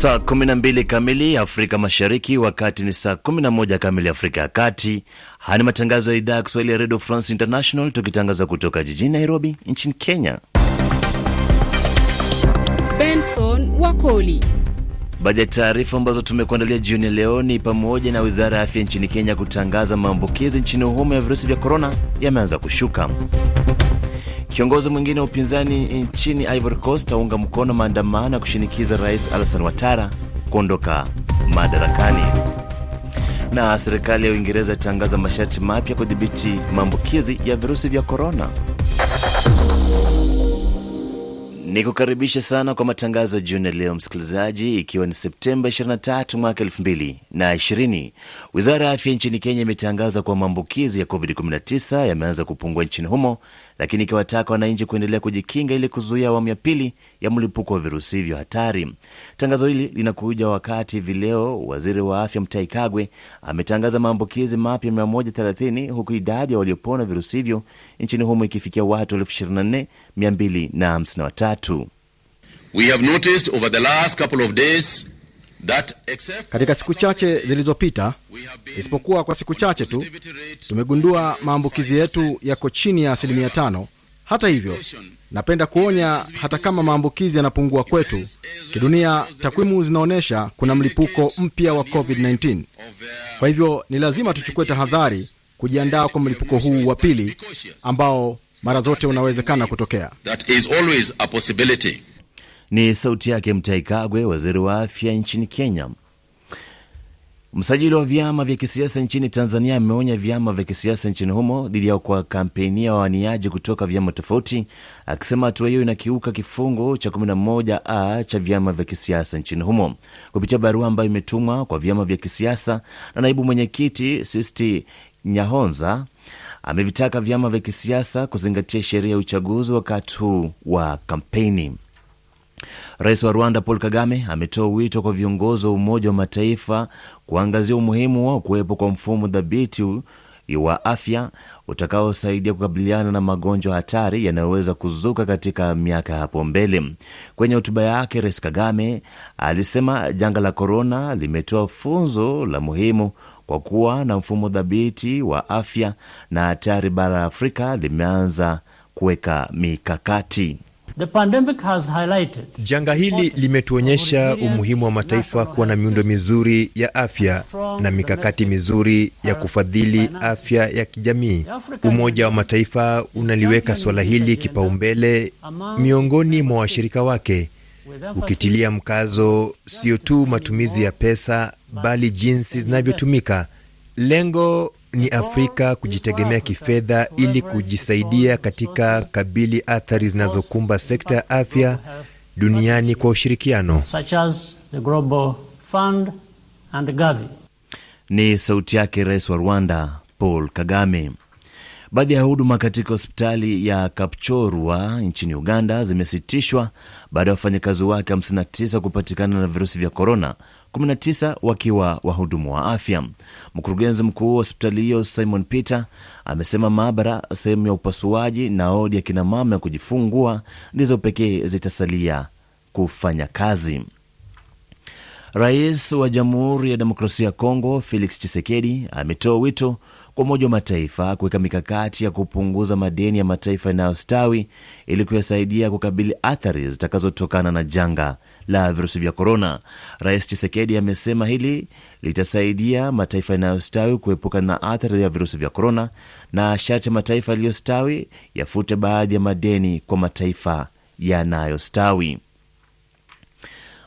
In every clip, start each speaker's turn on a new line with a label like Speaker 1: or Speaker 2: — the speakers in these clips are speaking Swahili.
Speaker 1: Saa 12 kamili Afrika Mashariki, wakati ni saa 11 kamili Afrika ya Kati. Haya ni matangazo ya idhaa ya Kiswahili ya Radio France International, tukitangaza kutoka jijini Nairobi nchini Kenya.
Speaker 2: Benson Wakoli.
Speaker 1: Baadhi ya taarifa ambazo tumekuandalia jioni ya leo ni pamoja na wizara ya afya nchini Kenya kutangaza maambukizi nchini humo ya virusi vya korona yameanza kushuka. Kiongozi mwingine wa upinzani nchini Ivory Coast aunga mkono maandamano ya kushinikiza rais Alassane Ouattara kuondoka madarakani. Na serikali ya Uingereza itangaza masharti mapya kudhibiti maambukizi ya virusi vya korona. Ni kukaribisha sana kwa matangazo ya jioni ya leo msikilizaji, ikiwa ni Septemba 23 mwaka 2020. Wizara ya afya nchini Kenya imetangaza kuwa maambukizi ya COVID-19 yameanza kupungua nchini humo, lakini ikiwataka wananchi kuendelea kujikinga ili kuzuia awamu ya pili ya mlipuko wa virusi hivyo hatari. Tangazo hili linakuja wakati hivi leo waziri wa afya Mutahi Kagwe ametangaza maambukizi mapya 130 huku idadi ya waliopona virusi hivyo nchini humo ikifikia watu 24253.
Speaker 3: We have noticed over the last couple of days
Speaker 4: Katika siku chache zilizopita, isipokuwa kwa siku chache tu, tumegundua maambukizi yetu yako chini ya asilimia tano. Hata hivyo, napenda kuonya, hata kama maambukizi yanapungua kwetu kidunia, takwimu zinaonyesha kuna mlipuko mpya wa COVID-19. Kwa hivyo ni lazima tuchukue tahadhari kujiandaa kwa mlipuko huu wa pili ambao mara zote unawezekana kutokea.
Speaker 3: that is always a possibility.
Speaker 1: Ni sauti yake Mtaikagwe, waziri wa afya nchini Kenya. Msajili wa vyama vya kisiasa nchini Tanzania ameonya vyama vya kisiasa nchini humo dhidi ya ya wawaniaji kutoka vyama tofauti, akisema hatua hiyo inakiuka kifungu cha 11a cha vyama vya kisiasa nchini humo. Kupitia barua ambayo imetumwa kwa vyama vya kisiasa na naibu mwenyekiti Sisti Nyahonza amevitaka vyama vya kisiasa kuzingatia sheria ya uchaguzi wakati huu wa kampeni. Rais wa Rwanda Paul Kagame ametoa wito kwa viongozi wa Umoja wa Mataifa kuangazia umuhimu wa kuwepo kwa mfumo dhabiti wa afya utakaosaidia kukabiliana na magonjwa hatari yanayoweza kuzuka katika miaka hapo mbele. Kwenye hotuba yake, Rais Kagame alisema janga la korona limetoa funzo la muhimu kwa kuwa na mfumo dhabiti wa afya na hatari bara la Afrika limeanza kuweka mikakati.
Speaker 5: The pandemic has highlighted
Speaker 6: Janga hili limetuonyesha umuhimu wa mataifa kuwa na miundo mizuri ya afya na mikakati mizuri ya kufadhili afya ya kijamii. Umoja wa Mataifa unaliweka suala hili kipaumbele miongoni mwa washirika wake, ukitilia mkazo sio tu matumizi ya pesa, bali jinsi zinavyotumika. Lengo ni Afrika kujitegemea kifedha ili kujisaidia katika kabili athari zinazokumba sekta ya afya duniani kwa ushirikiano.
Speaker 5: such as the Global Fund and Gavi.
Speaker 1: Ni sauti yake rais wa Rwanda Paul Kagame. Baadhi ya huduma katika hospitali ya Kapchorwa nchini Uganda zimesitishwa baada ya wafanyakazi wake 59 kupatikana na virusi vya korona, 19 wakiwa wahudumu wa afya. Mkurugenzi mkuu wa hospitali hiyo Simon Peter amesema maabara, sehemu ya upasuaji na odi ya kinamama ya kujifungua ndizo pekee zitasalia kufanya kazi. Rais wa Jamhuri ya Demokrasia ya Kongo Felix Tshisekedi ametoa wito kwa Umoja wa Mataifa kuweka mikakati ya kupunguza madeni ya mataifa yanayostawi ili kuyasaidia kukabili athari zitakazotokana na janga la virusi vya korona. Rais Tshisekedi amesema hili litasaidia mataifa yanayostawi kuepuka na athari ya virusi vya korona, na sharti mataifa yaliyostawi yafute baadhi ya madeni kwa mataifa yanayostawi.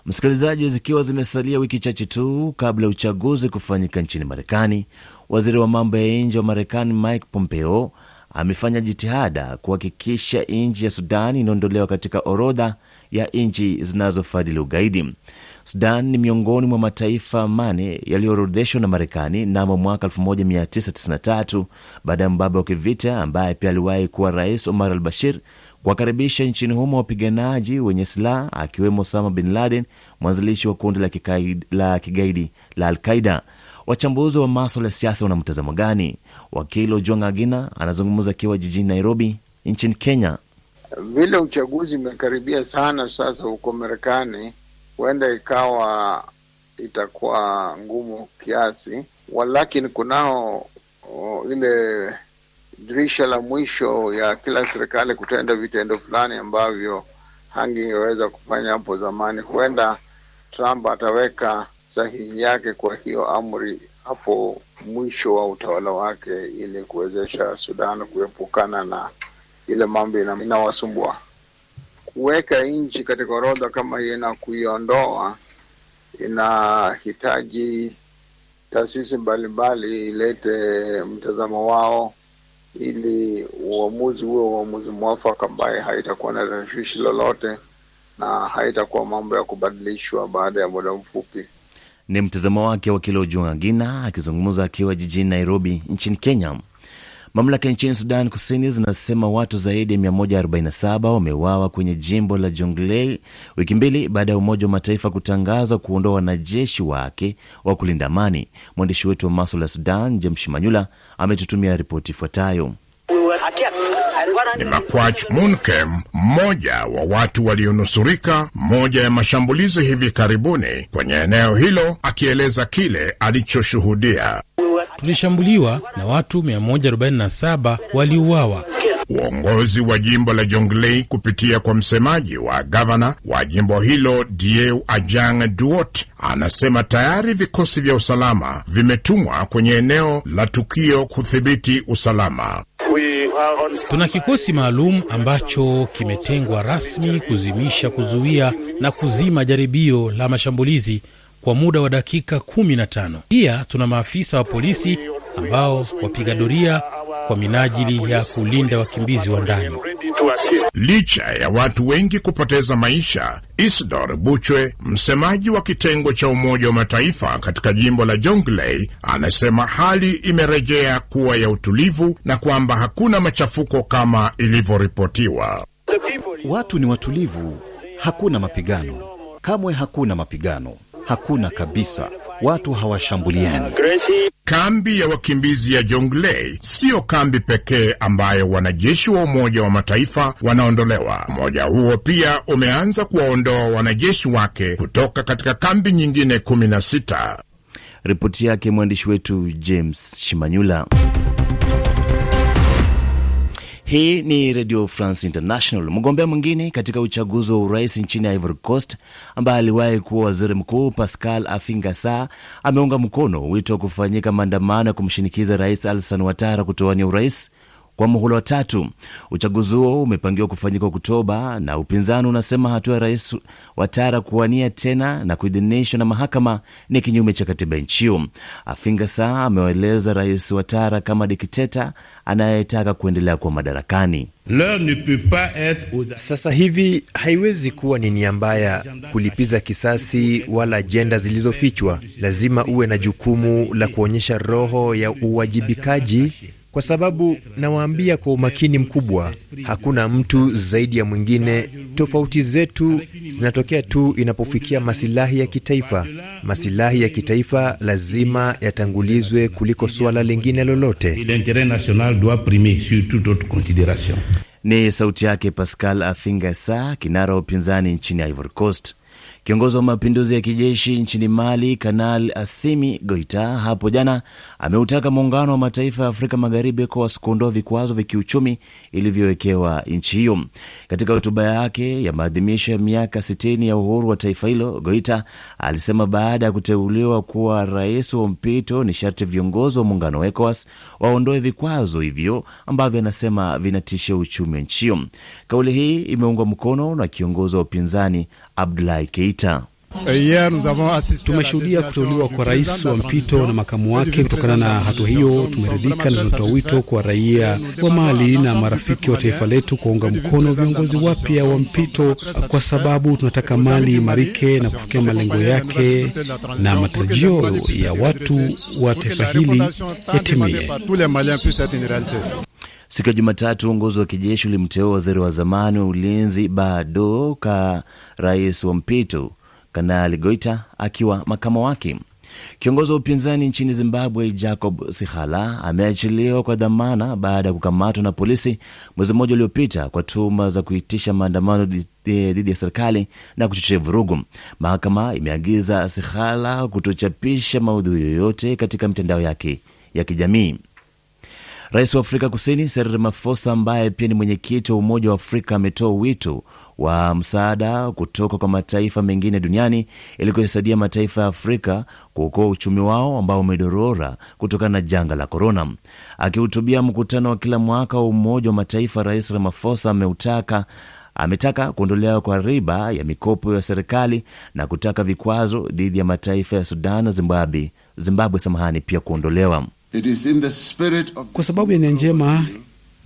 Speaker 1: Msikilizaji, zikiwa zimesalia wiki chache tu kabla ya uchaguzi kufanyika nchini Marekani, waziri wa mambo ya nje wa Marekani Mike Pompeo amefanya jitihada kuhakikisha nchi ya Sudan inaondolewa katika orodha ya nchi zinazofadhili ugaidi. Sudan ni miongoni mwa mataifa mane yaliyoorodheshwa na Marekani namo mwaka 1993 baada ya mbabe wa kivita ambaye pia aliwahi kuwa rais Omar al Bashir kuwakaribisha nchini humo wapiganaji wenye silaha akiwemo Osama bin Laden, mwanzilishi wa kundi la, la kigaidi la Alqaida. Wachambuzi wa maswala ya siasa wana mtazamo gani? Wakili Ojwang Agina anazungumza akiwa jijini Nairobi nchini Kenya.
Speaker 7: Vile uchaguzi umekaribia sana sasa huko Marekani, huenda ikawa itakuwa ngumu kiasi, walakini kunao o, ile dirisha la mwisho ya kila serikali kutenda vitendo fulani ambavyo hangeweza kufanya hapo zamani. Huenda Trump ataweka sahihi yake kwa hiyo amri hapo mwisho wa utawala wake ili kuwezesha Sudan kuepukana na ile mambo ina- inawasumbua. Kuweka nchi katika orodha kama hiyo na kuiondoa inahitaji taasisi mbalimbali ilete mtazamo wao ili uamuzi huo uamuzi mwafaka ambaye haitakuwa na tashwishi lolote na haitakuwa mambo ya kubadilishwa baada ya muda mfupi.
Speaker 1: Ni mtazamo wake wakili Ojwang Gina akizungumza akiwa jijini Nairobi nchini Kenya. Mamlaka nchini Sudan Kusini zinasema watu zaidi ya 147 wameuawa kwenye jimbo la Jonglei wiki mbili baada ya Umoja wa Mataifa kutangaza kuondoa wanajeshi wake wa kulinda amani. Mwandishi wetu wa maswala ya Sudan, James Manyula, ametutumia ripoti ifuatayo.
Speaker 8: Ni Makwach Munkem, mmoja wa watu walionusurika moja ya mashambulizi hivi karibuni kwenye eneo hilo, akieleza kile alichoshuhudia.
Speaker 9: Tulishambuliwa na watu 147 waliuawa.
Speaker 8: Uongozi wa jimbo la Jonglei kupitia kwa msemaji wa gavana wa jimbo hilo Dieu Ajang Duot anasema tayari vikosi vya usalama vimetumwa kwenye eneo la tukio kudhibiti usalama.
Speaker 9: Tuna kikosi maalum ambacho kimetengwa rasmi kuzimisha, kuzuia na kuzima jaribio la mashambulizi kwa muda wa dakika 15. Pia tuna maafisa wa polisi ambao wapiga doria kwa minajili ya kulinda wakimbizi wa ndani.
Speaker 8: Licha ya watu wengi kupoteza maisha, Isidor Buchwe, msemaji wa kitengo cha Umoja wa Mataifa katika jimbo la Jonglei, anasema hali imerejea kuwa ya utulivu na kwamba hakuna machafuko kama ilivyoripotiwa.
Speaker 10: Watu ni watulivu, hakuna mapigano, kamwe hakuna mapigano, hakuna kabisa. Watu hawashambuliani.
Speaker 8: Kambi ya wakimbizi ya Jonglei siyo kambi pekee ambayo wanajeshi wa Umoja wa Mataifa wanaondolewa. Umoja huo pia umeanza kuwaondoa wanajeshi wake kutoka katika kambi nyingine 16.
Speaker 1: Ripoti yake mwandishi wetu James Shimanyula. Hii ni Radio France International. Mgombea mwingine katika uchaguzi wa urais nchini Ivory Coast ambaye aliwahi kuwa waziri mkuu Pascal Afingasa ameunga mkono wito wa kufanyika maandamano ya kumshinikiza Rais Alassane Ouattara kutowania urais kwa muhula wa tatu. Uchaguzi huo umepangiwa kufanyika Oktoba na upinzani unasema hatua ya Rais Watara kuwania tena na kuidhinishwa na mahakama ni kinyume cha katiba nchi hiyo. Afingasa amewaeleza Rais Watara kama dikteta anayetaka kuendelea kuwa madarakani.
Speaker 6: Sasa hivi haiwezi kuwa ni nia mbaya kulipiza kisasi wala ajenda zilizofichwa. Lazima uwe na jukumu la kuonyesha roho ya uwajibikaji, kwa sababu nawaambia kwa umakini mkubwa, hakuna mtu zaidi ya mwingine. Tofauti zetu zinatokea tu inapofikia masilahi ya kitaifa. Masilahi ya kitaifa lazima yatangulizwe kuliko suala lingine lolote.
Speaker 1: Ni sauti yake Pascal Afingasa, kinara wa upinzani nchini Ivory Coast. Kiongozi wa mapinduzi ya kijeshi nchini Mali, Kanal Asimi Goita, hapo jana ameutaka muungano wa mataifa ya Afrika Magharibi ECOWAS kuondoa vikwazo vya kiuchumi ilivyowekewa nchi hiyo. Katika hotuba yake ya maadhimisho ya miaka 60 ya uhuru wa taifa hilo, Goita alisema baada ya kuteuliwa kuwa rais wa mpito ni sharti viongozi wa muungano wa ECOWAS waondoe vikwazo hivyo ambavyo anasema vinatishia uchumi wa nchi hiyo. Kauli hii imeungwa mkono na kiongozi wa upinzani Abdulahi Keita.
Speaker 11: Tumeshuhudia kuteuliwa kwa rais wa mpito na makamu wake. Kutokana na hatua hiyo, tumeridhika na tunatoa wito kwa raia wa Mali na marafiki wa taifa letu kuwaunga mkono viongozi wapya wa mpito, kwa sababu tunataka Mali imarike na kufikia malengo yake na matarajio ya watu wa taifa hili yatimie.
Speaker 1: Siku ya Jumatatu, uongozi wa kijeshi ulimteua waziri wa zamani wa ulinzi Bado ka rais wa mpito Kanali Goita akiwa makamo wake. Kiongozi wa upinzani nchini Zimbabwe Jacob Sihala ameachiliwa kwa dhamana baada ya kukamatwa na polisi mwezi mmoja uliopita kwa tuhuma za kuitisha maandamano dhidi ya serikali na kuchochea vurugu. Mahakama imeagiza Sihala kutochapisha maudhui yoyote katika mitandao yake ya kijamii. Rais wa Afrika Kusini Cyril Ramaphosa, ambaye pia ni mwenyekiti wa Umoja wa Afrika, ametoa wito wa msaada kutoka kwa mataifa mengine duniani ili kuyasaidia mataifa ya Afrika kuokoa uchumi wao ambao umedorora kutokana na janga la korona. Akihutubia mkutano wa kila mwaka wa Umoja wa Mataifa, Rais Ramaphosa ameutaka ametaka kuondolewa kwa riba ya mikopo ya serikali na kutaka vikwazo dhidi ya mataifa ya Sudan na Zimbabwe, Zimbabwe samahani, pia kuondolewa.
Speaker 12: It is in the spirit of
Speaker 11: Kwa sababu ya nia njema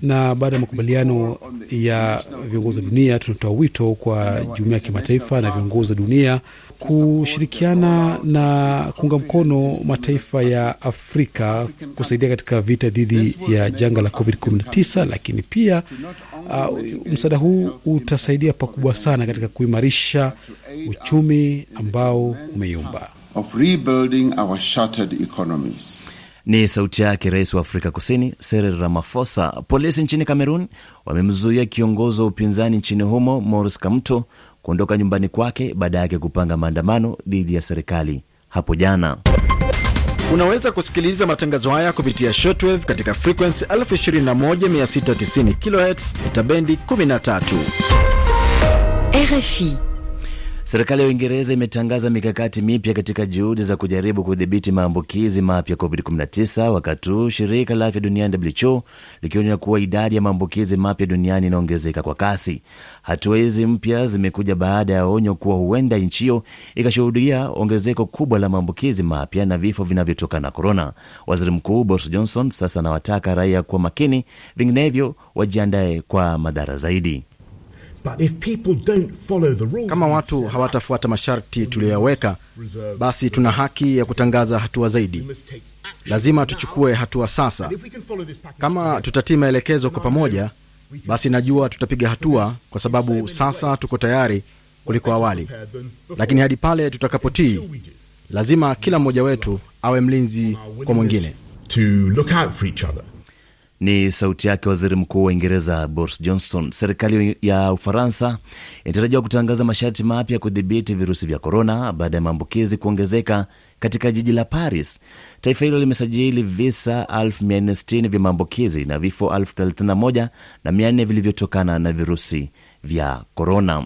Speaker 11: na baada ya makubaliano ya viongozi wa dunia, tunatoa wito kwa jumuiya ya kimataifa na viongozi wa dunia kushirikiana na kuunga mkono mataifa ya Afrika kusaidia katika vita dhidi ya janga la COVID-19, lakini pia uh, msaada huu utasaidia pakubwa sana katika kuimarisha uchumi ambao umeyumba.
Speaker 1: Ni sauti yake rais wa Afrika Kusini Cyril Ramaphosa. Polisi nchini Cameroon wamemzuia kiongozi wa upinzani nchini humo Maurice Kamto kuondoka nyumbani kwake baada yake kupanga maandamano dhidi ya serikali hapo jana.
Speaker 4: Unaweza kusikiliza matangazo haya kupitia shortwave katika frequency 21690 kHz mita bendi 13.
Speaker 2: RFI.
Speaker 1: Serikali ya Uingereza imetangaza mikakati mipya katika juhudi za kujaribu kudhibiti maambukizi mapya COVID-19, wakati huu shirika la afya duniani WHO likionya kuwa idadi ya maambukizi mapya duniani inaongezeka kwa kasi. Hatua hizi mpya zimekuja baada ya onyo kuwa huenda nchi hiyo ikashuhudia ongezeko kubwa la maambukizi mapya na vifo vinavyotokana na korona. Waziri Mkuu Boris Johnson sasa anawataka raia kuwa makini, vinginevyo wajiandae kwa madhara zaidi.
Speaker 4: Kama watu hawatafuata masharti tuliyoyaweka, basi tuna haki ya kutangaza hatua zaidi. Lazima tuchukue hatua sasa. Kama tutatii maelekezo kwa pamoja, basi najua tutapiga hatua, kwa sababu sasa tuko tayari kuliko awali. Lakini hadi pale tutakapotii, lazima kila mmoja wetu awe mlinzi kwa mwingine.
Speaker 1: Ni sauti yake waziri mkuu wa Uingereza Boris Johnson. Serikali ya Ufaransa inatarajiwa kutangaza masharti mapya ya kudhibiti virusi vya korona baada ya maambukizi kuongezeka katika jiji la Paris. Taifa hilo limesajili visa 1460 vya maambukizi na vifo 31 na 400 vilivyotokana na virusi vya korona.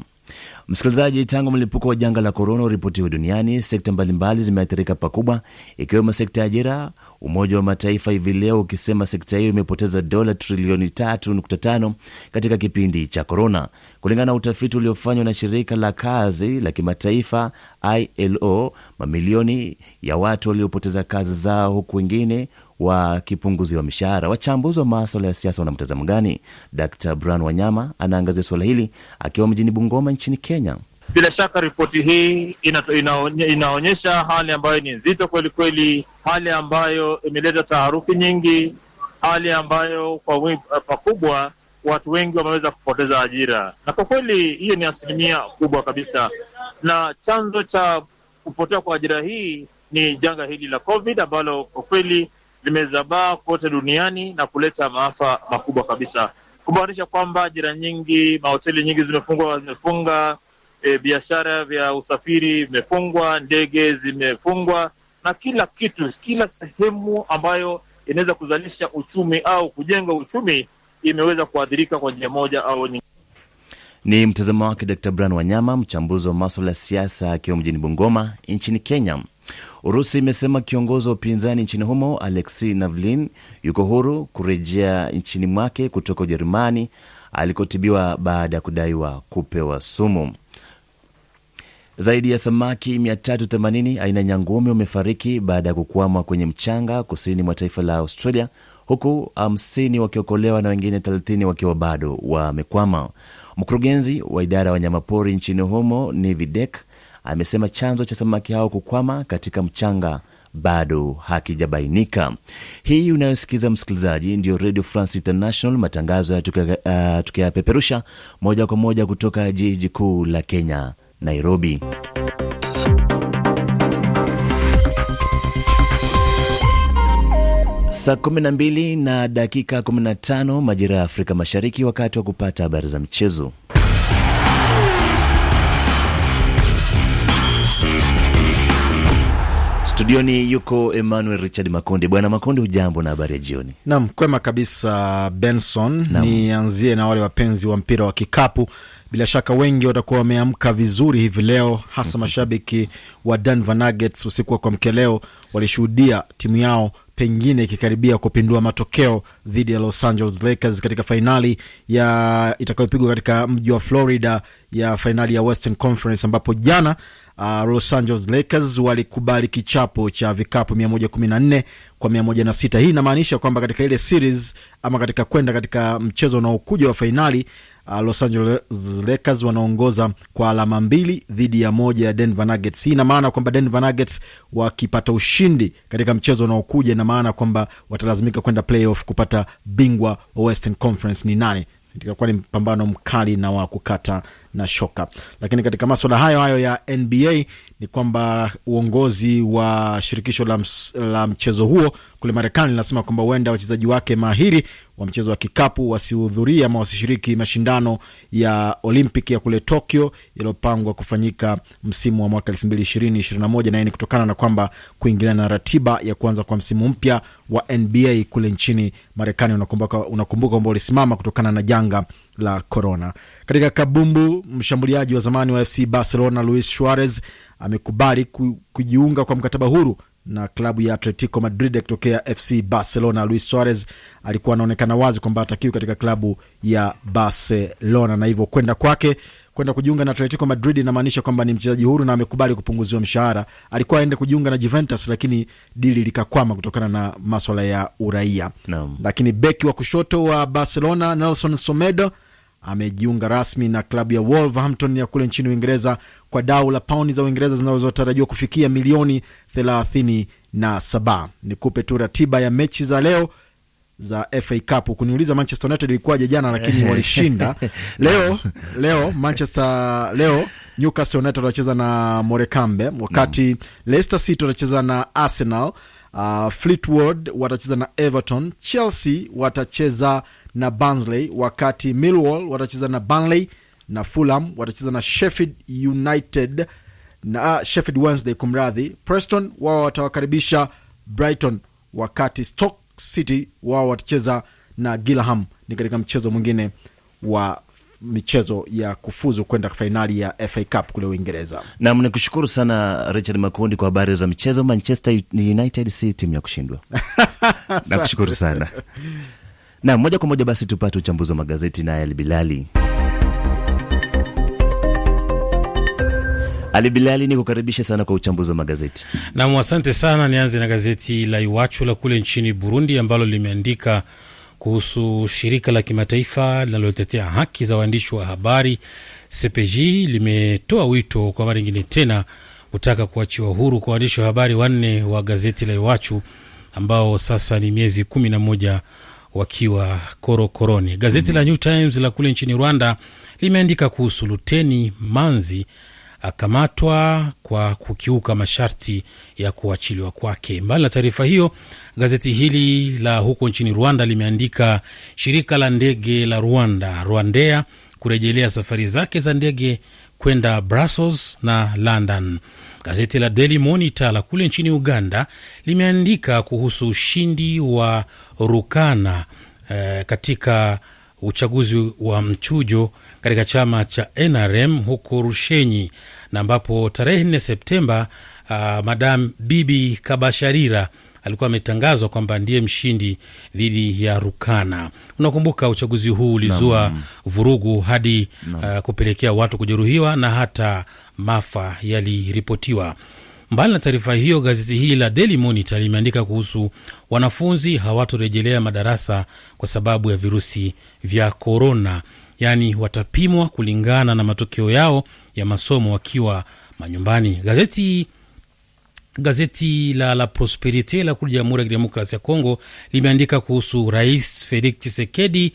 Speaker 1: Msikilizaji, tangu mlipuko wa janga la korona uripotiwe duniani, sekta mbalimbali zimeathirika pakubwa, ikiwemo sekta ya ajira. Umoja wa Mataifa hivi leo ukisema sekta hiyo imepoteza dola trilioni 3.5 katika kipindi cha korona, kulingana na utafiti uliofanywa na shirika la kazi la kimataifa ILO. Mamilioni ya watu waliopoteza kazi zao, huku wengine wakipunguziwa mishahara. Wachambuzi wa maswala ya siasa wana mtazamo gani? Dr Brian Wanyama anaangazia suala hili akiwa mjini Bungoma nchini Kenya.
Speaker 13: Bila shaka ripoti hii ina, ina, inaonyesha hali ambayo ni nzito kweli kweli, hali ambayo imeleta taharuki nyingi, hali ambayo kwa pakubwa watu wengi wameweza kupoteza ajira, na kwa kweli hiyo ni asilimia kubwa kabisa, na chanzo cha kupotea kwa ajira hii ni janga hili la COVID ambalo kwa kweli limezabaa kote duniani na kuleta maafa makubwa kabisa, kumaanisha kwamba ajira nyingi, mahoteli nyingi zimefungwa, zimefunga e, biashara vya usafiri vimefungwa, ndege zimefungwa, na kila kitu, kila sehemu ambayo inaweza kuzalisha uchumi au kujenga uchumi imeweza kuathirika kwa njia moja au nyingine.
Speaker 1: Ni mtazamo wake Dr Brian Wanyama, mchambuzi wa maswala ya siasa, akiwa mjini Bungoma nchini Kenya. Urusi imesema kiongozi wa upinzani nchini humo Alexei Navalny yuko huru kurejea nchini mwake kutoka Ujerumani alikotibiwa baada ya kudaiwa kupewa sumu. Zaidi ya samaki 380 aina nyangumi wamefariki baada ya kukwama kwenye mchanga kusini mwa taifa la Australia, huku 50 wakiokolewa na wengine 30 wakiwa bado wamekwama. Mkurugenzi wa idara ya wanyamapori nchini humo Nivi Dek amesema chanzo cha samaki hao kukwama katika mchanga bado hakijabainika. Hii unayosikiza msikilizaji, ndio Radio France International, matangazo ya tukiyapeperusha uh, moja kwa moja kutoka jiji kuu la Kenya, Nairobi. Saa 12 na dakika 15 majira ya Afrika Mashariki, wakati wa kupata habari za michezo. Studioni yuko Emmanuel Richard Makonde. Bwana Makonde, hujambo na habari ya jioni?
Speaker 4: Nam, kwema kabisa Benson. Nianzie na wale wapenzi wa mpira wa kikapu. Bila shaka wengi watakuwa wameamka vizuri hivi leo, hasa mashabiki wa Denver Nuggets. Usiku wa kuamkia leo walishuhudia timu yao pengine ikikaribia kupindua matokeo dhidi ya Los Angeles Lakers katika fainali ya itakayopigwa katika mji wa Florida ya fainali ya Western Conference ambapo jana Uh, Los Angeles Lakers walikubali kichapo cha vikapu 114 kwa 106. Hii inamaanisha kwamba katika ile series ama katika kwenda katika mchezo unaokuja wa fainali Los Angeles Lakers wanaongoza kwa alama mbili dhidi ya moja ya Denver Nuggets. Hii ina maana kwamba Denver Nuggets wakipata ushindi katika mchezo unaokuja, ina maana kwamba watalazimika kwenda playoff kupata bingwa wa Western Conference ni nani. Itakuwa ni mpambano mkali na wa kukata na shoka. Lakini katika maswala hayo hayo ya NBA ni kwamba uongozi wa shirikisho la, la mchezo huo kule Marekani linasema kwamba huenda wachezaji wake mahiri wa mchezo wa kikapu wasihudhuria ama wasishiriki mashindano ya Olympic ya kule Tokyo yaliyopangwa kufanyika msimu wa mwaka elfu mbili ishirini ishirini na moja na hii ni kutokana na kwamba kuingiliana na ratiba ya kuanza kwa msimu mpya wa NBA kule nchini Marekani. Unakumbuka kwamba ulisimama kutokana na janga la corona. Katika kabumbu, mshambuliaji wa zamani wa FC Barcelona Luis Suarez amekubali kujiunga kwa mkataba huru na klabu ya Atletico Madrid akitokea FC Barcelona. Luis Suarez alikuwa anaonekana wazi kwamba atakiwi katika klabu ya Barcelona na hivyo kwenda kwake kwenda kujiunga na Atletico Madrid inamaanisha kwamba ni mchezaji huru na amekubali kupunguziwa mshahara. Alikuwa aende kujiunga na Juventus, lakini dili likakwama kutokana na maswala ya uraia
Speaker 1: no.
Speaker 4: Lakini beki wa kushoto wa Barcelona Nelson Semedo amejiunga rasmi na klabu ya Wolverhampton ya kule nchini Uingereza kwa dau la pauni za Uingereza zinazotarajiwa kufikia milioni thelathini na saba. Nikupe tu ratiba ya mechi za leo za FA Cup. Kuniuliza Manchester United ilikuwaje jana, lakini walishinda leo. Leo Manchester, leo Newcastle United watacheza na Morecambe, wakati no. Leicester City watacheza na Arsenal. Uh, Fleetwood watacheza na Everton. Chelsea watacheza na Barnsley, wakati Millwall watacheza na Burnley na Fulham watacheza na Sheffield United na uh, Sheffield Wednesday, kumradhi. Preston wao watawakaribisha Brighton, wakati Stoke City wao watacheza na Gilham. Ni katika mchezo mwingine wa michezo ya kufuzu kwenda fainali ya FA Cup kule Uingereza.
Speaker 1: Nam, nikushukuru sana Richard Makundi kwa habari za michezo. Manchester United si timu ya kushindwa. Nakushukuru sana Nam, moja kwa moja basi tupate uchambuzi wa magazeti naye Ali Ali Bilali, ni kukaribisha sana kwa uchambuzi wa magazeti.
Speaker 9: Nam, asante sana. Nianze na gazeti la Iwachu la kule nchini Burundi ambalo limeandika kuhusu shirika la kimataifa linalotetea haki za waandishi wa habari CPJ limetoa wito kwa mara nyingine tena kutaka kuachiwa huru kwa waandishi wa habari wanne wa gazeti la Iwachu ambao sasa ni miezi kumi na moja wakiwa korokoroni. Gazeti mm. la New Times la kule nchini Rwanda limeandika kuhusu Luteni Manzi akamatwa kwa kukiuka masharti ya kuachiliwa kwake. Mbali na taarifa hiyo, gazeti hili la huko nchini Rwanda limeandika shirika la ndege la Rwanda Rwandea kurejelea safari zake za ndege kwenda Brussels na London. Gazeti la Daily Monitor la kule nchini Uganda limeandika kuhusu ushindi wa Rukana eh, katika uchaguzi wa mchujo katika chama cha NRM huko Rushenyi, na ambapo tarehe 4 Septemba uh, Madam Bibi Kabasharira alikuwa ametangazwa kwamba ndiye mshindi dhidi ya Rukana. Unakumbuka uchaguzi huu ulizua no. vurugu hadi no. uh, kupelekea watu kujeruhiwa na hata maafa yaliripotiwa. Mbali na taarifa hiyo, gazeti hili la Daily Monitor limeandika kuhusu wanafunzi hawatorejelea madarasa kwa sababu ya virusi vya korona, yaani watapimwa kulingana na matokeo yao ya masomo wakiwa manyumbani. Gazeti gazeti la La Prosperite la kule Jamhuri ya Kidemokrasia ya Kongo limeandika kuhusu Rais Felix Tshisekedi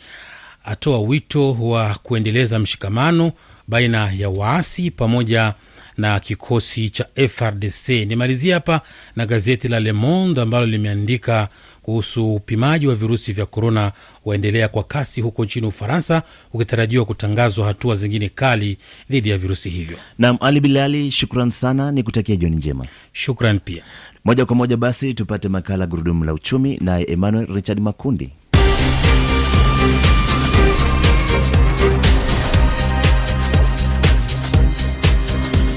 Speaker 9: atoa wito wa kuendeleza mshikamano baina ya waasi pamoja na kikosi cha FRDC. Nimalizia hapa na gazeti la Le Monde ambalo limeandika kuhusu upimaji wa virusi vya korona waendelea kwa kasi huko nchini Ufaransa, ukitarajiwa kutangazwa hatua zingine kali dhidi ya virusi hivyo.
Speaker 1: Nam Ali Bilali, shukran sana, ni kutakia jioni njema.
Speaker 9: Shukran pia.
Speaker 1: Moja kwa moja basi tupate makala Gurudumu la Uchumi, naye Emmanuel Richard Makundi.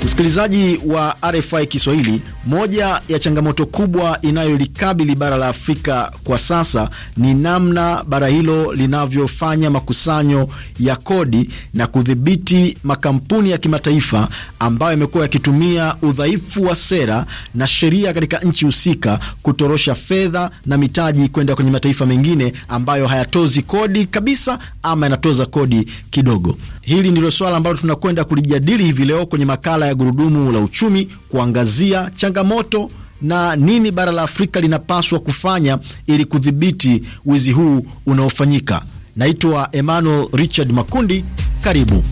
Speaker 4: Msikilizaji wa RFI Kiswahili, moja ya changamoto kubwa inayolikabili bara la Afrika kwa sasa ni namna bara hilo linavyofanya makusanyo ya kodi na kudhibiti makampuni ya kimataifa ambayo yamekuwa yakitumia udhaifu wa sera na sheria katika nchi husika kutorosha fedha na mitaji kwenda kwenye mataifa mengine ambayo hayatozi kodi kabisa ama yanatoza kodi kidogo. Hili ndilo swala ambalo tunakwenda kulijadili hivi leo kwenye makala ya Gurudumu la Uchumi, kuangazia changamoto na nini bara la Afrika linapaswa kufanya ili kudhibiti wizi huu unaofanyika. Naitwa Emmanuel Richard Makundi, karibu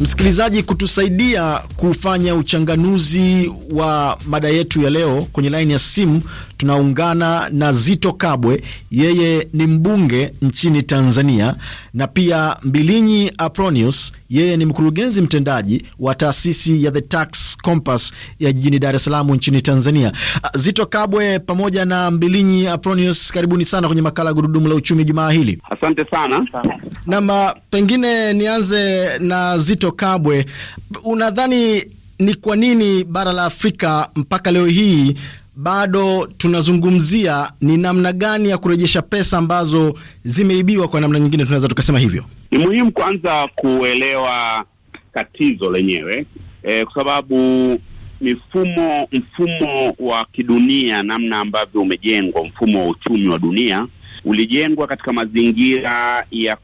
Speaker 4: msikilizaji kutusaidia kufanya uchanganuzi wa mada yetu ya leo. Kwenye laini ya simu tunaungana na Zito Kabwe, yeye ni mbunge nchini Tanzania, na pia Mbilinyi Apronius, yeye ni mkurugenzi mtendaji wa taasisi ya The Tax Compass ya jijini Dar es Salaam nchini Tanzania. Zito Kabwe pamoja na Mbilinyi Apronius, karibuni sana kwenye makala ya Gurudumu la Uchumi jumaa hili.
Speaker 14: Asante sana.
Speaker 4: Nam, pengine nianze na Zito Kabwe, unadhani ni kwa nini bara la Afrika mpaka leo hii bado tunazungumzia ni namna gani ya kurejesha pesa ambazo zimeibiwa? Kwa namna nyingine tunaweza tukasema hivyo.
Speaker 14: Ni muhimu kwanza kuelewa tatizo lenyewe e, kwa sababu mifumo mfumo wa kidunia, namna ambavyo umejengwa, mfumo wa uchumi wa dunia ulijengwa katika mazingira ya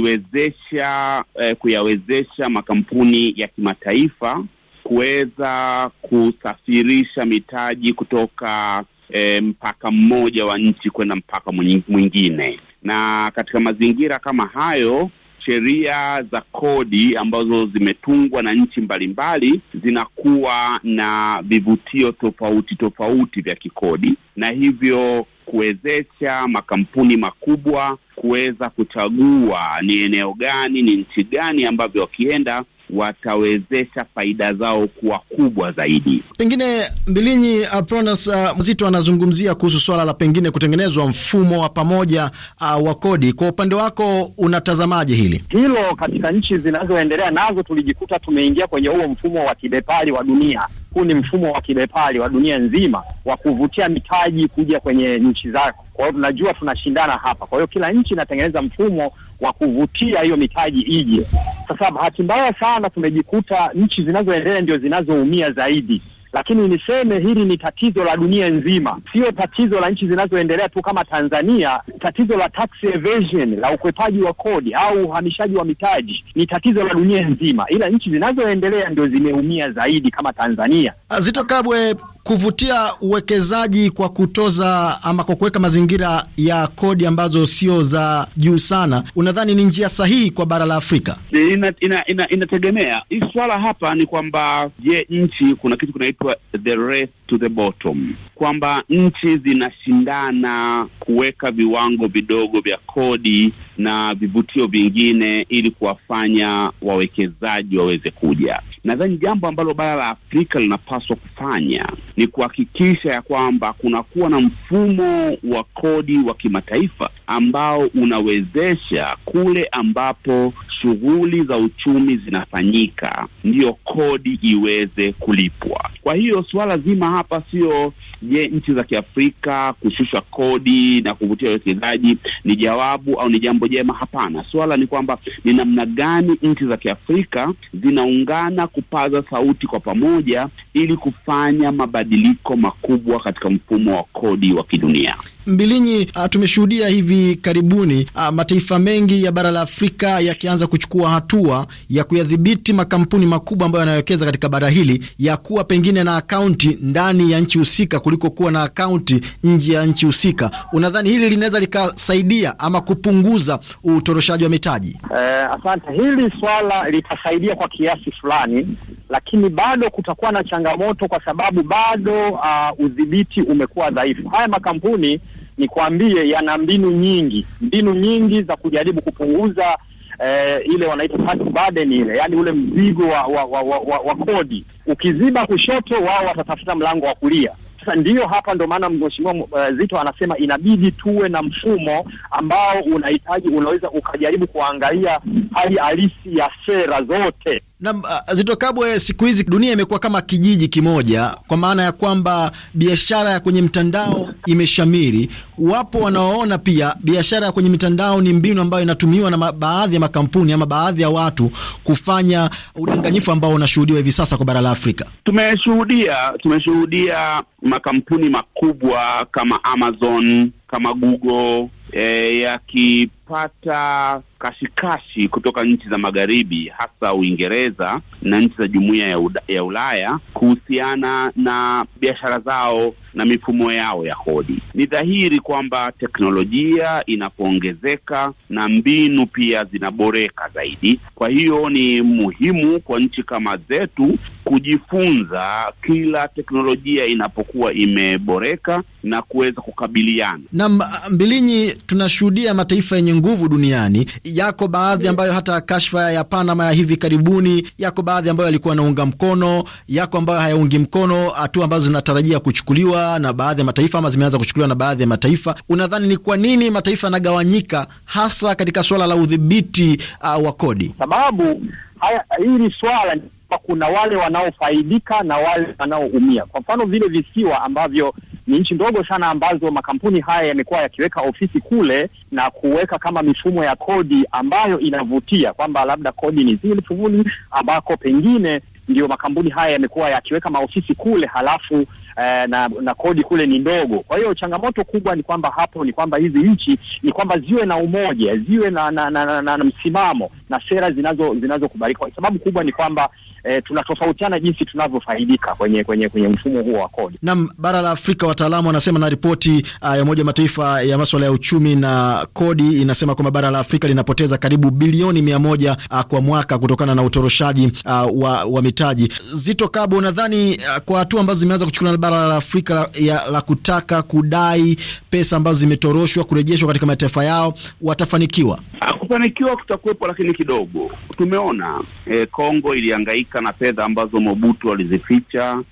Speaker 14: kuziwezesha eh, kuyawezesha makampuni ya kimataifa kuweza kusafirisha mitaji kutoka e, mpaka mmoja wa nchi kwenda mpaka mwingine, na katika mazingira kama hayo sheria za kodi ambazo zimetungwa na nchi mbalimbali zinakuwa na vivutio tofauti tofauti vya kikodi na hivyo kuwezesha makampuni makubwa kuweza kuchagua ni eneo gani, ni nchi gani ambavyo wakienda watawezesha faida zao kuwa kubwa zaidi.
Speaker 4: Pengine Mbilinyi Apronas uh, Mzito anazungumzia kuhusu swala la pengine kutengenezwa mfumo wa pamoja uh, wa kodi. Kwa upande wako unatazamaje hili
Speaker 15: hilo? Katika nchi zinazoendelea nazo tulijikuta tumeingia kwenye huo mfumo wa kibepari wa dunia. Huu ni mfumo wa kibepari wa dunia nzima wa kuvutia mitaji kuja kwenye nchi zako. Kwa hiyo tunajua tunashindana hapa, kwa hiyo kila nchi inatengeneza mfumo wa kuvutia hiyo mitaji ije. Sasa bahati mbaya sana tumejikuta nchi zinazoendelea ndio zinazoumia zaidi, lakini niseme hili ni tatizo la dunia nzima, sio tatizo la nchi zinazoendelea tu kama Tanzania. Tatizo la tax evasion, la ukwepaji wa kodi au uhamishaji wa mitaji ni tatizo la dunia nzima, ila nchi zinazoendelea ndio zimeumia zaidi kama Tanzania.
Speaker 4: Zito Kabwe, kuvutia uwekezaji kwa kutoza ama kwa kuweka mazingira ya kodi ambazo sio za juu sana, unadhani ni njia sahihi kwa bara la Afrika?
Speaker 14: Ina, ina, ina, inategemea. Hii swala hapa ni kwamba, je, nchi kuna kitu kinaitwa the race to the bottom, kwamba nchi zinashindana kuweka viwango vidogo vya kodi na vivutio vingine ili kuwafanya wawekezaji waweze kuja. Nadhani jambo ambalo bara la Afrika linapaswa kufanya ni kuhakikisha ya kwamba kunakuwa na mfumo wa kodi wa kimataifa ambao unawezesha kule ambapo shughuli za uchumi zinafanyika, ndiyo kodi iweze kulipwa. Kwa hiyo suala zima hapa sio je, nchi za Kiafrika kushusha kodi na kuvutia wawekezaji ni jawabu au ni jambo jema? Hapana, suala ni kwamba ni namna gani nchi za Kiafrika zinaungana kupaza sauti kwa pamoja ili kufanya mabadiliko makubwa katika mfumo wa kodi wa kidunia.
Speaker 4: Mbilinyi, uh, tumeshuhudia hivi karibuni a, mataifa mengi ya bara la Afrika yakianza kuchukua hatua ya kuyadhibiti makampuni makubwa ambayo yanawekeza katika bara hili ya kuwa pengine na akaunti ndani ya nchi husika kuliko kuwa na akaunti nje ya nchi husika. Unadhani hili linaweza likasaidia ama kupunguza utoroshaji wa mitaji?
Speaker 15: Eh, asante. Hili swala litasaidia kwa kiasi fulani, lakini bado kutakuwa na changamoto kwa sababu bado uh, udhibiti umekuwa dhaifu. Haya makampuni nikwambie, yana mbinu nyingi, mbinu nyingi za kujaribu kupunguza eh, ile wanaita tax burden ile, yani ule mzigo wa, wa, wa, wa, wa, kodi. Ukiziba kushoto, wao watatafuta mlango wa kulia. Sasa ndiyo hapa ndo maana mheshimiwa uh, Zito anasema inabidi tuwe na mfumo ambao unahitaji unaweza ukajaribu kuangalia hali halisi ya sera zote.
Speaker 4: Na uh, Zito Kabwe, siku hizi dunia imekuwa kama kijiji kimoja, kwa maana ya kwamba biashara ya kwenye mtandao imeshamiri. Wapo wanaoona pia biashara ya kwenye mitandao ni mbinu ambayo inatumiwa na baadhi ya makampuni ama baadhi ya watu kufanya udanganyifu ambao unashuhudiwa hivi sasa kwa bara la Afrika.
Speaker 14: Tumeshuhudia tumeshuhudia makampuni makubwa kama Amazon kama Google eh, yakipata kashikashi kutoka nchi za magharibi hasa Uingereza na nchi za jumuiya ya, ya Ulaya kuhusiana na biashara zao na mifumo yao ya kodi. Ni dhahiri kwamba teknolojia inapoongezeka na mbinu pia zinaboreka zaidi. Kwa hiyo ni muhimu kwa nchi kama zetu kujifunza kila teknolojia inapokuwa imeboreka na kuweza kukabiliana
Speaker 4: na Mbilinyi. Tunashuhudia mataifa yenye nguvu duniani, yako baadhi ambayo hata kashfa ya Panama ya hivi karibuni, yako baadhi ambayo yalikuwa yanaunga mkono, yako ambayo hayaungi mkono hatua ambazo zinatarajia kuchukuliwa na baadhi ya mataifa ama zimeanza kuchukuliwa na baadhi ya mataifa. Unadhani ni kwa nini mataifa yanagawanyika hasa katika suala la udhibiti uh, wa kodi?
Speaker 15: Sababu haya, hili swala kuna wale wanaofaidika na wale wanaoumia. Kwa mfano vile visiwa ambavyo ni nchi ndogo sana ambazo makampuni haya yamekuwa yakiweka ofisi kule na kuweka kama mifumo ya kodi ambayo inavutia kwamba labda kodi ni zile shughuli ambako pengine ndio makampuni haya yamekuwa yakiweka maofisi kule halafu eh, na na kodi kule ni ndogo. Kwa hiyo changamoto kubwa ni kwamba hapo ni kwamba hizi nchi ni kwamba ziwe na umoja, ziwe na na, na, na, na, na msimamo na sera zinazo zinazokubalika. Sababu kubwa ni kwamba eh, tunatofautiana jinsi tunavyofaidika kwenye kwenye kwenye mfumo huo wa kodi.
Speaker 4: Naam, bara la Afrika, wataalamu wanasema na ripoti uh, ya Umoja Mataifa ya masuala ya uchumi na kodi inasema kwamba bara la Afrika linapoteza karibu bilioni mia moja uh, kwa mwaka kutokana na utoroshaji uh, wa, wa mitaji. Zito Kabo, unadhani uh, kwa hatua ambazo zimeanza kuchukuliwa na bara la Afrika la, ya, la kutaka kudai pesa ambazo zimetoroshwa kurejeshwa katika mataifa yao watafanikiwa?
Speaker 14: Kufanikiwa kutakuwepo, lakini kidogo. Tumeona eh, Kongo ilihangaika na fedha ambazo Mobutu alizificha.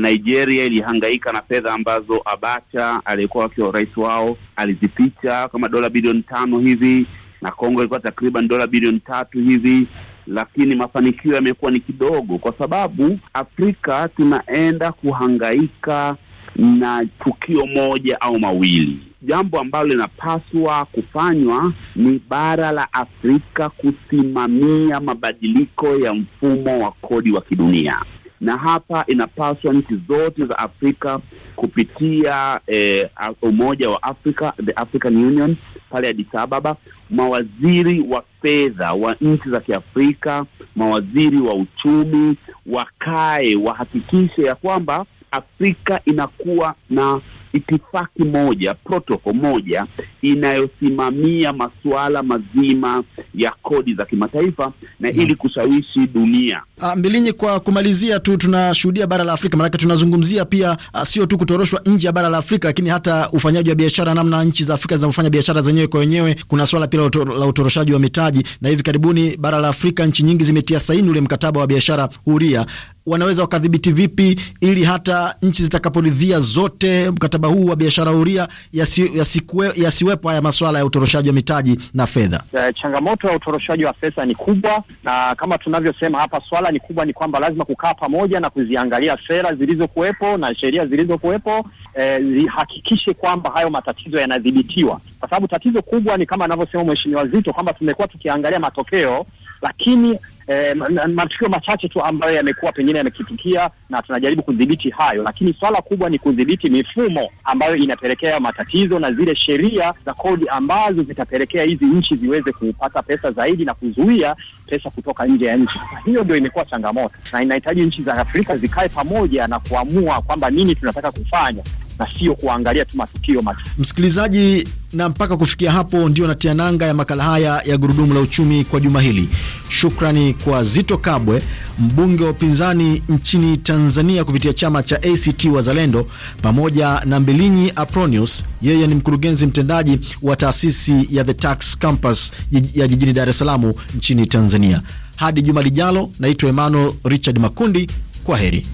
Speaker 14: Nigeria ilihangaika na fedha ambazo Abacha aliyekuwa akiwa rais wao alizificha kama dola bilioni tano hivi, na Kongo ilikuwa takriban dola bilioni tatu hivi, lakini mafanikio yamekuwa ni kidogo, kwa sababu Afrika tunaenda kuhangaika na tukio moja au mawili. Jambo ambalo linapaswa kufanywa ni bara la Afrika kusimamia mabadiliko ya mfumo wa kodi wa kidunia, na hapa inapaswa nchi zote za Afrika kupitia eh, Umoja wa Afrika, the African Union pale Addis Ababa, mawaziri wa fedha wa nchi za Kiafrika, mawaziri wa uchumi wakae, wahakikishe ya kwamba Afrika inakuwa na itifaki moja, protocol moja inayosimamia masuala mazima ya kodi za kimataifa na hmm, ili kushawishi dunia.
Speaker 4: Uh, Mbilinyi, kwa kumalizia tu, tunashuhudia bara la Afrika, maanake tunazungumzia pia uh, sio tu kutoroshwa nje ya bara la Afrika, lakini hata ufanyaji wa biashara, namna nchi za Afrika zinavyofanya biashara zenyewe kwa wenyewe. Kuna swala pia la utoroshaji wa mitaji, na hivi karibuni bara la Afrika, nchi nyingi zimetia saini ule mkataba wa biashara huria wanaweza wakadhibiti vipi ili hata nchi zitakaporidhia zote mkataba huu wa biashara huria yasiwepo yasi yasi haya masuala ya utoroshaji wa mitaji na fedha?
Speaker 15: Changamoto ya utoroshaji wa pesa ni kubwa, na kama tunavyosema hapa, swala ni kubwa, ni kwamba lazima kukaa pamoja na kuziangalia sera zilizokuwepo na sheria zilizokuwepo, e, zihakikishe kwamba hayo matatizo yanadhibitiwa, kwa sababu tatizo kubwa ni kama anavyosema Mheshimiwa Zito kwamba tumekuwa tukiangalia matokeo lakini eh, matukio machache tu ambayo yamekuwa pengine yamekitukia na tunajaribu kudhibiti hayo, lakini swala kubwa ni kudhibiti mifumo ambayo inapelekea matatizo na zile sheria za kodi ambazo zitapelekea hizi nchi ziweze kupata pesa zaidi na kuzuia pesa kutoka nje ya nchi. Hiyo ndio imekuwa changamoto, na inahitaji nchi za Afrika zikae pamoja na kuamua kwamba nini tunataka kufanya na sio kuangalia tu matukio matu.
Speaker 4: Msikilizaji, na mpaka kufikia hapo ndio natia nanga ya makala haya ya gurudumu la uchumi kwa juma hili. Shukrani kwa Zito Kabwe, mbunge wa upinzani nchini Tanzania kupitia chama cha ACT Wazalendo, pamoja na Mbilinyi Apronius, yeye ni mkurugenzi mtendaji wa taasisi ya The Tax Campus ya jijini Dar es Salaam nchini Tanzania. Hadi juma lijalo, naitwa Emmanuel Richard Makundi. Kwa heri.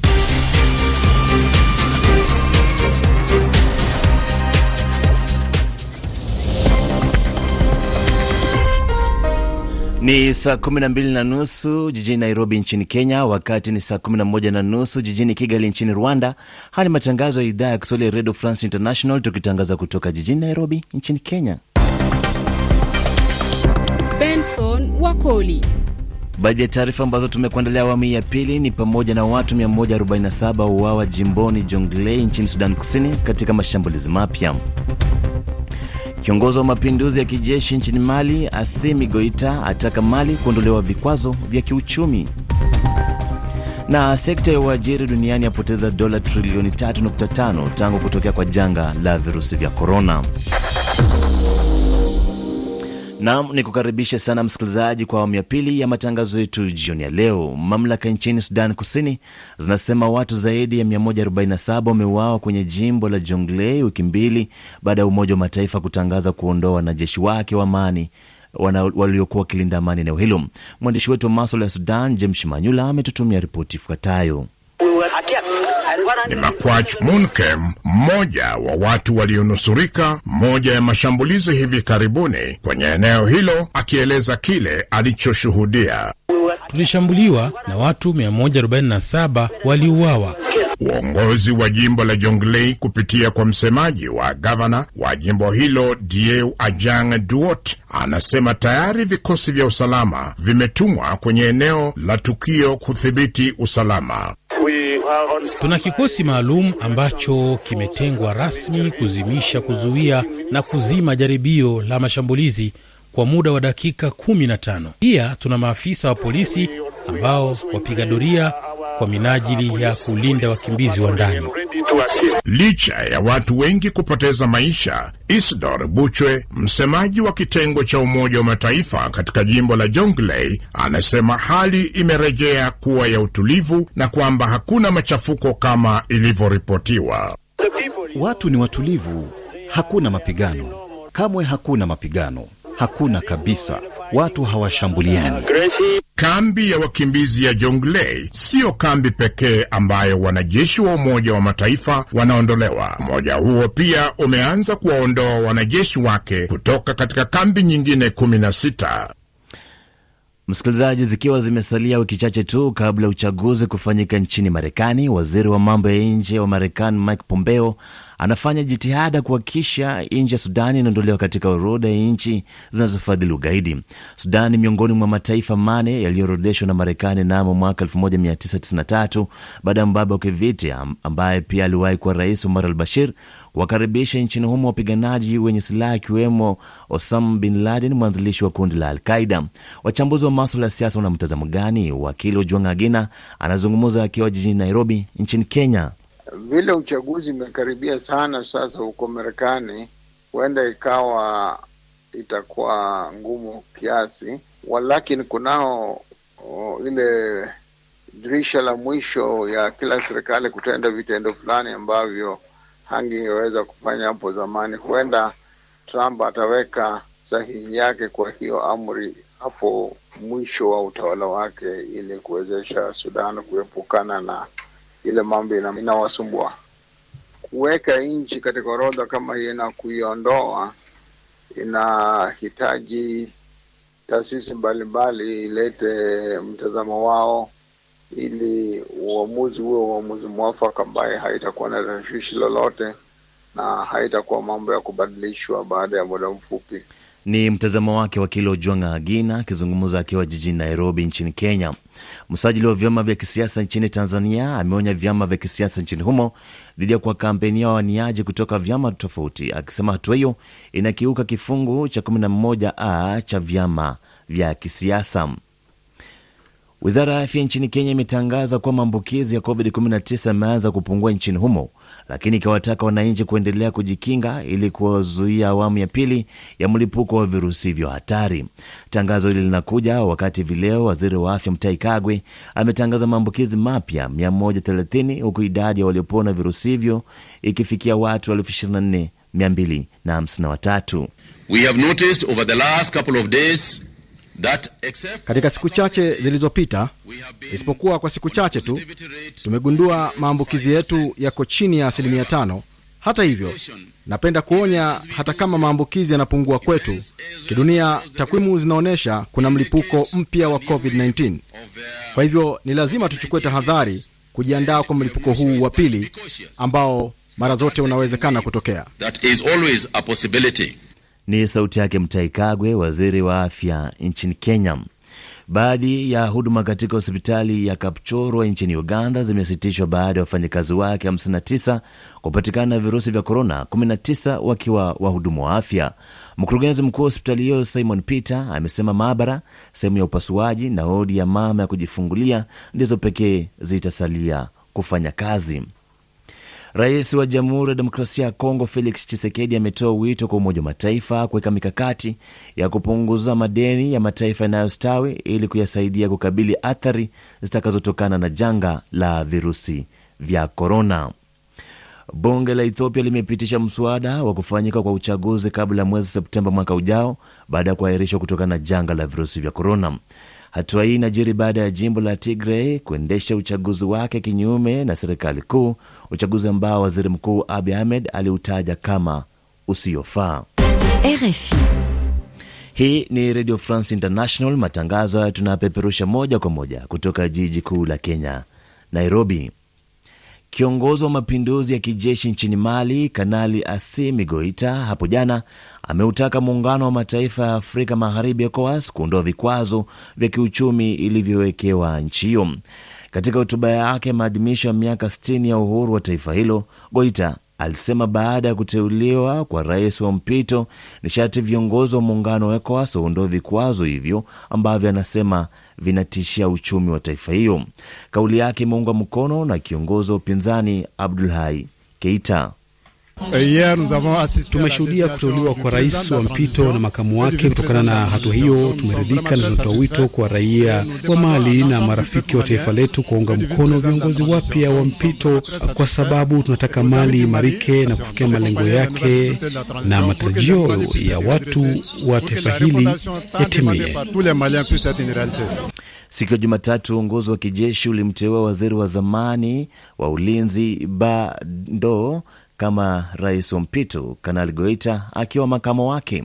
Speaker 1: Ni saa 12 na nusu jijini Nairobi nchini Kenya, wakati ni saa 11 na nusu jijini Kigali nchini Rwanda. Haya ni matangazo ya idhaa ya Kiswahili ya Radio France International, tukitangaza kutoka jijini Nairobi nchini Kenya.
Speaker 2: Benson Wakoli.
Speaker 1: Baadhi ya taarifa ambazo tumekuandalia awamu ya pili ni pamoja na watu 147 wauawa jimboni Jonglei nchini Sudan Kusini katika mashambulizi mapya. Kiongozi wa mapinduzi ya kijeshi nchini Mali Assimi Goita ataka Mali kuondolewa vikwazo vya kiuchumi. Na sekta ya uajiri duniani yapoteza dola trilioni 3.5 tangu kutokea kwa janga la virusi vya korona. Nam ni kukaribisha sana msikilizaji kwa awamu ya pili ya matangazo yetu jioni ya leo. Mamlaka nchini Sudan Kusini zinasema watu zaidi ya 147 wameuawa kwenye jimbo la Jonglei wiki mbili baada ya Umoja wa Mataifa kutangaza kuondoa wanajeshi wake wa amani waliokuwa wakilinda amani eneo hilo. Mwandishi wetu wa maswala ya Sudan James Manyula ametutumia ripoti ifuatayo.
Speaker 8: Ni Makwach Munkem, mmoja wa watu walionusurika moja ya mashambulizi hivi karibuni kwenye eneo hilo, akieleza kile alichoshuhudia.
Speaker 9: Tulishambuliwa na watu 147 waliuawa.
Speaker 8: Uongozi wa jimbo la Jonglei kupitia kwa msemaji wa gavana wa jimbo hilo Dieu Ajang Duot anasema tayari vikosi vya usalama vimetumwa kwenye eneo la tukio kudhibiti usalama.
Speaker 9: Tuna kikosi maalum ambacho kimetengwa rasmi kuzimisha, kuzuia na kuzima jaribio la mashambulizi kwa muda wa dakika 15. Pia tuna maafisa wa polisi ambao wapiga doria kwa minajili ya kulinda wakimbizi wa ndani.
Speaker 8: Licha ya watu wengi kupoteza maisha, Isidor Buchwe, msemaji wa kitengo cha Umoja wa Mataifa katika jimbo la Jonglei, anasema hali imerejea kuwa ya utulivu na kwamba hakuna machafuko kama ilivyoripotiwa.
Speaker 10: Watu ni watulivu, hakuna mapigano, kamwe hakuna mapigano, hakuna kabisa. Watu hawashambuliani.
Speaker 8: Kambi ya wakimbizi ya Jonglei siyo kambi pekee ambayo wanajeshi wa Umoja wa Mataifa wanaondolewa. Umoja huo pia umeanza kuwaondoa wanajeshi wake kutoka katika kambi nyingine 16.
Speaker 1: Msikilizaji, zikiwa zimesalia wiki chache tu kabla ya uchaguzi kufanyika nchini Marekani, waziri wa mambo ya nje wa Marekani Mike Pompeo anafanya jitihada kuhakikisha nchi ya Sudani inaondolewa katika orodha ya nchi zinazofadhili ugaidi. Sudani miongoni mwa mataifa mane yaliyoorodheshwa na Marekani namo mwaka 1993 baada ya mbabe wa kivita ambaye pia aliwahi kuwa rais Omar al Bashir wakaribisha nchini humo wapiganaji wenye silaha akiwemo Osama bin Laden, mwanzilishi wa kundi la Alqaida. Wachambuzi wa maswala ya siasa wana mtazamo gani? Wakili Ojwang Agina anazungumza akiwa jijini Nairobi nchini Kenya.
Speaker 7: Vile uchaguzi imekaribia sana sasa huko Marekani, huenda ikawa itakuwa ngumu kiasi, walakini kunao o, ile dirisha la mwisho ya kila serikali kutenda vitendo fulani ambavyo hangeweza kufanya hapo zamani. Huenda Trump ataweka sahihi yake kwa hiyo amri hapo mwisho wa utawala wake ili kuwezesha Sudan kuepukana na ile mambo inawasumbua. Kuweka nchi katika orodha kama hiyo na kuiondoa inahitaji taasisi mbalimbali ilete mtazamo wao, ili uamuzi huo uamuzi mwafaka ambaye haitakuwa na tashwishi lolote na haitakuwa mambo ya kubadilishwa baada ya muda mfupi.
Speaker 1: Ni mtazamo wake wakili Ojwanga Agina akizungumza akiwa jijini Nairobi nchini Kenya. Msajili wa vyama vya kisiasa nchini Tanzania ameonya vyama vya kisiasa nchini humo dhidi ya kuwakampenia wawaniaji kutoka vyama tofauti, akisema hatua hiyo inakiuka kifungu cha 11a cha vyama vya kisiasa. Wizara ya afya nchini Kenya imetangaza kuwa maambukizi ya COVID-19 yameanza kupungua nchini humo lakini ikiwataka wananchi kuendelea kujikinga ili kuwazuia awamu ya pili ya mlipuko wa virusi hivyo hatari. Tangazo hili linakuja wakati vileo waziri wa afya Mutahi Kagwe ametangaza maambukizi mapya 130 huku idadi ya waliopona virusi hivyo ikifikia watu 24253.
Speaker 3: We have noticed over the last couple of days
Speaker 4: Katika siku chache zilizopita, isipokuwa kwa siku chache tu, tumegundua maambukizi yetu yako chini ya asilimia tano. Hata hivyo, napenda kuonya, hata kama maambukizi yanapungua kwetu, kidunia takwimu zinaonyesha kuna mlipuko mpya wa COVID-19. Kwa hivyo ni lazima tuchukue tahadhari kujiandaa kwa mlipuko huu wa pili ambao mara zote unawezekana kutokea.
Speaker 3: that is always a possibility.
Speaker 1: Ni sauti yake Mutahi Kagwe, waziri wa afya nchini Kenya. Baadhi ya huduma katika hospitali ya Kapchorwa nchini Uganda zimesitishwa baada ya wafanyakazi wake 59 kupatikana na virusi vya korona, 19 wakiwa wahudumu wa afya. Mkurugenzi mkuu wa hospitali hiyo Simon Peter amesema maabara, sehemu ya upasuaji na wodi ya mama ya kujifungulia ndizo pekee zitasalia kufanya kazi. Rais wa Jamhuri ya Demokrasia ya Kongo Felix Tshisekedi ametoa wito kwa Umoja wa Mataifa kuweka mikakati ya kupunguza madeni ya mataifa yanayostawi ili kuyasaidia kukabili athari zitakazotokana na janga la virusi vya korona. Bunge la Ethiopia limepitisha mswada wa kufanyika kwa uchaguzi kabla ya mwezi Septemba mwaka ujao baada ya kuahirishwa kutokana na janga la virusi vya korona. Hatua hii inajiri baada ya jimbo la Tigray kuendesha uchaguzi wake kinyume na serikali kuu, uchaguzi ambao waziri mkuu Abiy Ahmed aliutaja kama usiofaa.
Speaker 16: RFI.
Speaker 1: Hii ni Radio France International. Matangazo tunapeperusha moja kwa moja kutoka jiji kuu la Kenya, Nairobi. Kiongozi wa mapinduzi ya kijeshi nchini Mali, Kanali Assimi Goita, hapo jana ameutaka muungano wa mataifa ya Afrika Magharibi, ECOWAS, kuondoa vikwazo vya kiuchumi ilivyowekewa nchi hiyo. Katika hotuba yake maadhimisho ya miaka 60 ya uhuru wa taifa hilo, Goita alisema baada ya kuteuliwa kwa rais wa mpito ni sharti viongozi wa muungano wa ECOWAS waondoe vikwazo hivyo ambavyo anasema vinatishia uchumi wa taifa hiyo. Kauli yake imeungwa mkono na kiongozi wa upinzani Abdulhai Keita.
Speaker 11: Tumeshuhudia kuteuliwa kwa rais wa mpito na makamu wake. Kutokana na hatua hiyo, tumeridhika na tunatoa wito kwa raia wa Mali na marafiki wa taifa letu kuwaunga mkono viongozi wapya wa mpito, kwa sababu tunataka Mali imarike na kufikia malengo yake na matarajio ya watu wa taifa hili yatimie.
Speaker 1: Siku ya Jumatatu, uongozi wa kijeshi ulimteua waziri wa zamani wa ulinzi Bado kama rais wa mpito, Kanali Goita akiwa makamo wake.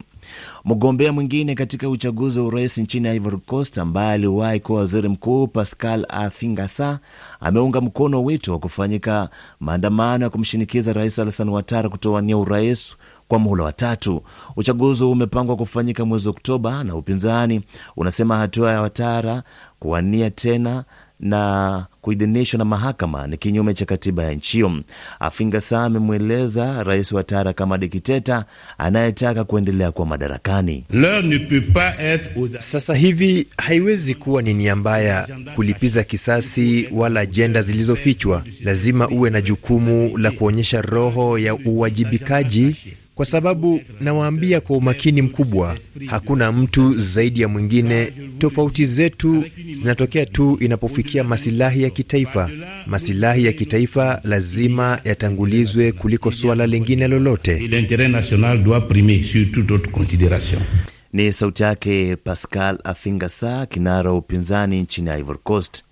Speaker 1: Mgombea mwingine katika uchaguzi wa urais nchini Ivory Coast ambaye aliwahi kuwa waziri mkuu Pascal Afingasa ameunga mkono wito wa kufanyika maandamano ya kumshinikiza rais Alassane Ouattara kutowania urais kwa muhula wa tatu. Uchaguzi umepangwa kufanyika mwezi Oktoba na upinzani unasema hatua ya Ouattara kuwania tena na kuidhinishwa na mahakama ni kinyume cha katiba ya nchi hiyo. Afingasa amemweleza rais wa Tara kama dikteta anayetaka kuendelea kuwa madarakani.
Speaker 6: Sasa hivi haiwezi kuwa ni nia mbaya kulipiza kisasi wala ajenda zilizofichwa. Lazima uwe na jukumu la kuonyesha roho ya uwajibikaji kwa sababu nawaambia kwa umakini mkubwa, hakuna mtu zaidi ya mwingine. Tofauti zetu zinatokea tu inapofikia masilahi ya kitaifa. Masilahi ya kitaifa lazima yatangulizwe kuliko suala lingine lolote.
Speaker 1: Ni sauti yake Pascal Afingasa, kinara wa upinzani nchini Ivory Coast.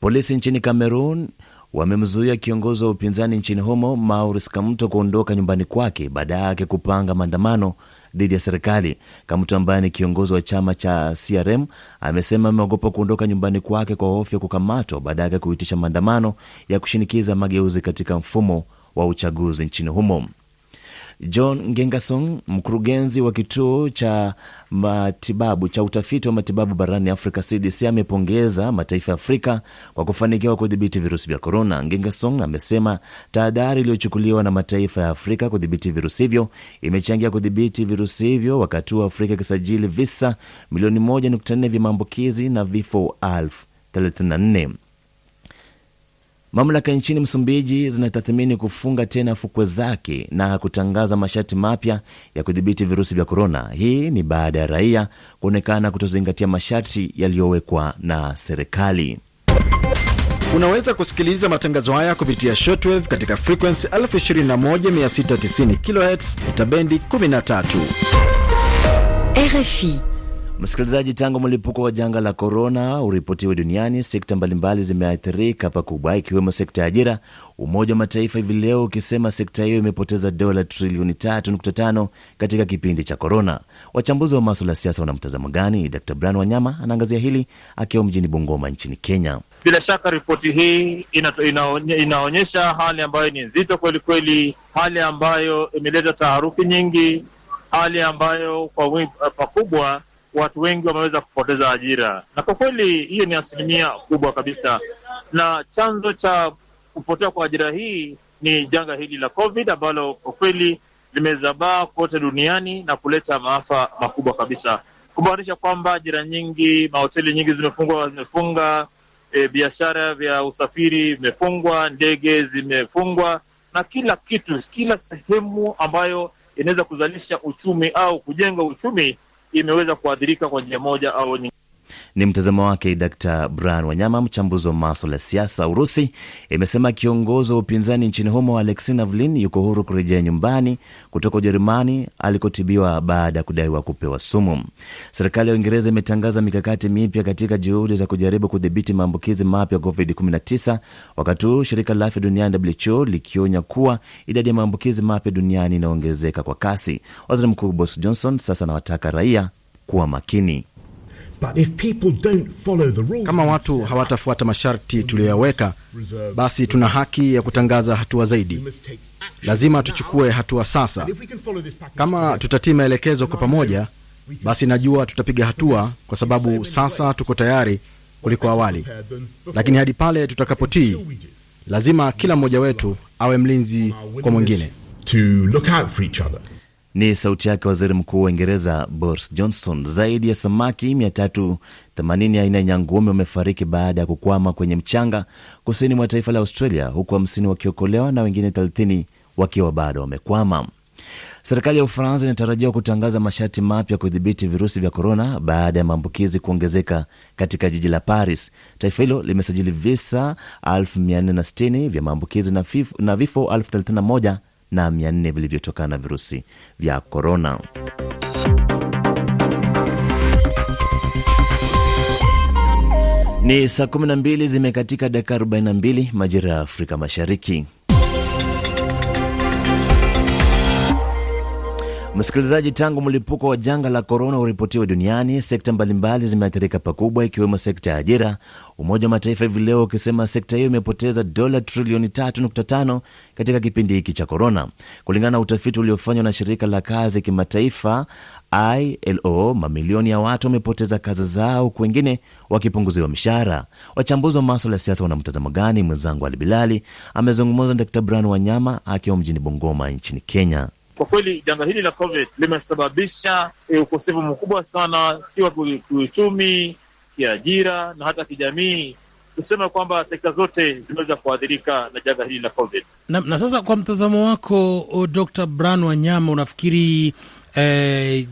Speaker 1: Polisi nchini Cameroon wamemzuia kiongozi wa upinzani nchini humo Maurice Kamto kuondoka nyumbani kwake baada yake kupanga maandamano dhidi ya serikali. Kamto ambaye ni kiongozi wa chama cha CRM amesema ameogopa kuondoka nyumbani kwake kwa hofu ya kukamatwa baada yake kuitisha maandamano ya kushinikiza mageuzi katika mfumo wa uchaguzi nchini humo. John Ngengasong, mkurugenzi wa kituo cha matibabu cha utafiti wa matibabu barani Afrika, CDC, amepongeza mataifa ya Afrika kwa kufanikiwa kudhibiti virusi vya korona. Ngengasong amesema tahadhari iliyochukuliwa na mataifa ya Afrika kudhibiti virusi hivyo imechangia kudhibiti virusi hivyo, wakati huu Afrika ikisajili visa milioni 1.4 vya maambukizi na vifo elfu 34. Mamlaka nchini Msumbiji zinatathmini kufunga tena fukwe zake na kutangaza masharti mapya ya kudhibiti virusi vya korona. Hii ni baada ya raia kuonekana kutozingatia masharti yaliyowekwa na serikali.
Speaker 4: Unaweza kusikiliza matangazo haya kupitia shortwave katika frequency 21690 kHz mita bendi 13.
Speaker 2: RFI.
Speaker 1: Msikilizaji, tangu mlipuko wa janga la korona uripotiwe duniani, sekta mbalimbali zimeathirika pakubwa, ikiwemo sekta ya ajira, Umoja wa Mataifa hivi leo ukisema sekta hiyo imepoteza dola trilioni 3.5 katika kipindi cha korona. Wachambuzi wa maswala ya siasa wana mtazamo gani? Dr Brian Wanyama anaangazia hili akiwa mjini Bungoma nchini Kenya.
Speaker 13: Bila shaka ripoti hii ina, inaonye, inaonyesha hali ambayo ni nzito kweli kweli, hali ambayo imeleta taharuki nyingi, hali ambayo kwa pakubwa watu wengi wameweza kupoteza ajira, na kwa kweli hiyo ni asilimia kubwa kabisa, na chanzo cha kupotea kwa ajira hii ni janga hili la COVID ambalo kwa kweli limezabaa kote duniani na kuleta maafa makubwa kabisa, kumaanisha kwamba ajira nyingi, mahoteli nyingi zimefungwa, zimefunga e, biashara vya usafiri vimefungwa, ndege zimefungwa, na kila kitu, kila sehemu ambayo inaweza kuzalisha uchumi au kujenga uchumi imeweza kuathirika kwa njia moja au nyingine.
Speaker 1: Ni mtazamo wake Dr Brian Wanyama, mchambuzi wa maswala ya siasa. Urusi imesema kiongozi wa upinzani nchini humo Alexei Navalny yuko huru kurejea nyumbani kutoka Ujerumani alikotibiwa baada ya kudaiwa kupewa sumu. Serikali ya Uingereza imetangaza mikakati mipya katika juhudi za kujaribu kudhibiti maambukizi mapya COVID-19, wakati huu shirika la afya duniani WHO likionya kuwa idadi ya maambukizi mapya duniani inaongezeka kwa kasi. Waziri Mkuu Boris Johnson sasa anawataka raia kuwa makini.
Speaker 4: Kama watu hawatafuata masharti tuliyoyaweka, basi tuna haki ya kutangaza hatua zaidi. Lazima tuchukue hatua sasa. Kama tutatii maelekezo kwa pamoja, basi najua tutapiga hatua, kwa sababu sasa tuko tayari kuliko awali. Lakini hadi pale tutakapotii, lazima kila mmoja wetu awe mlinzi kwa mwingine.
Speaker 1: Ni sauti yake waziri mkuu wa Uingereza Boris Johnson. Zaidi ya samaki 380 aina ya nyangumi wamefariki baada ya kukwama kwenye mchanga kusini mwa taifa la Australia, huku hamsini wakiokolewa na wengine 30 wakiwa bado wamekwama. Serikali ya Ufaransa inatarajiwa kutangaza masharti mapya kudhibiti virusi vya korona baada ya maambukizi kuongezeka katika jiji la Paris. Taifa hilo limesajili visa 1460 vya maambukizi na vifo 31 na 400 vilivyotokana na virusi vya korona. Ni saa 12 zimekatika dakika 42 majira ya Afrika Mashariki. Msikilizaji, tangu mlipuko wa janga la korona uripotiwe duniani, sekta mbalimbali zimeathirika pakubwa, ikiwemo sekta ya ajira. Umoja wa Mataifa hivi leo ukisema sekta hiyo imepoteza dola trilioni 3.5 katika kipindi hiki cha korona, kulingana na utafiti uliofanywa na shirika la kazi kimataifa ILO. Mamilioni ya watu wamepoteza kazi zao, huku wengine wakipunguziwa mishahara. Wachambuzi wa maswala ya siasa wana mtazamo gani? Mwenzangu Ali Bilali amezungumza na Dr Brian Wanyama akiwa mjini Bungoma nchini Kenya.
Speaker 13: Kwa kweli janga hili la COVID limesababisha e, ukosefu mkubwa sana, si wa kiuchumi, kiajira na hata kijamii. Tuseme kwamba sekta zote zimeweza kuathirika na janga hili la COVID.
Speaker 9: Na, na sasa kwa mtazamo wako Dr. Brian Wanyama, unafikiri eh,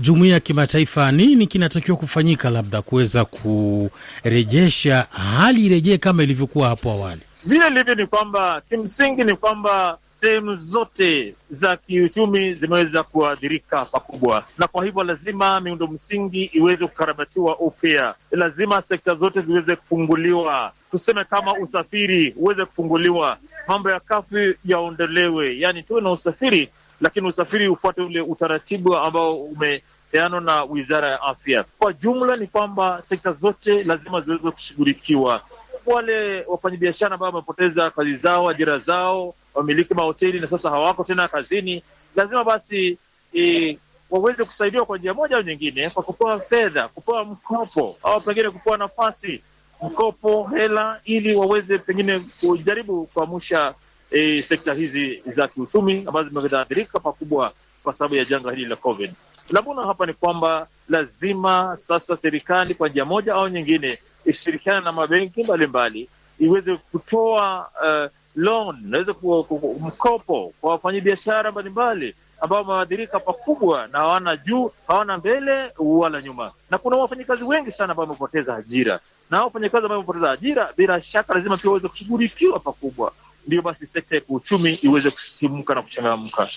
Speaker 9: jumuiya ya kimataifa nini kinatakiwa kufanyika labda kuweza kurejesha hali irejee kama ilivyokuwa hapo awali?
Speaker 13: Vile ilivyo ni kwamba kimsingi ni kwamba sehemu zote za kiuchumi zimeweza kuathirika pakubwa, na kwa hivyo lazima miundo msingi iweze kukarabatiwa upya. Lazima sekta zote ziweze kufunguliwa, tuseme kama usafiri uweze kufunguliwa, mambo ya kafyu yaondolewe, yaani tuwe na usafiri, lakini usafiri ufuate ule utaratibu ambao umepeanwa na Wizara ya Afya. Kwa jumla ni kwamba sekta zote lazima ziweze kushughulikiwa. Wale wafanyabiashara ambao wamepoteza kazi zao, ajira zao wamiliki mahoteli na sasa hawako tena kazini, lazima basi e, waweze kusaidiwa kwa njia moja au nyingine, kwa kupewa fedha, kupewa mkopo au pengine kupewa nafasi, mkopo, hela, ili waweze pengine kujaribu kuamsha e, sekta hizi za kiuchumi ambazo zimeathirika pakubwa kwa sababu ya janga hili la COVID. La hapa ni kwamba lazima sasa serikali kwa njia moja au nyingine ishirikiana na mabenki mbalimbali iweze kutoa uh, loan inaweza ku, ku, ku, mkopo kwa wafanyabiashara mbalimbali ambao wameathirika pakubwa na hawana juu hawana mbele wala nyuma, na kuna wafanyakazi wengi sana ambao wamepoteza ajira, na wafanyakazi ambao wamepoteza ajira bila shaka lazima pia waweze kushughulikiwa pakubwa, ndio basi sekta ya kiuchumi iweze kusimuka na kuchangamka.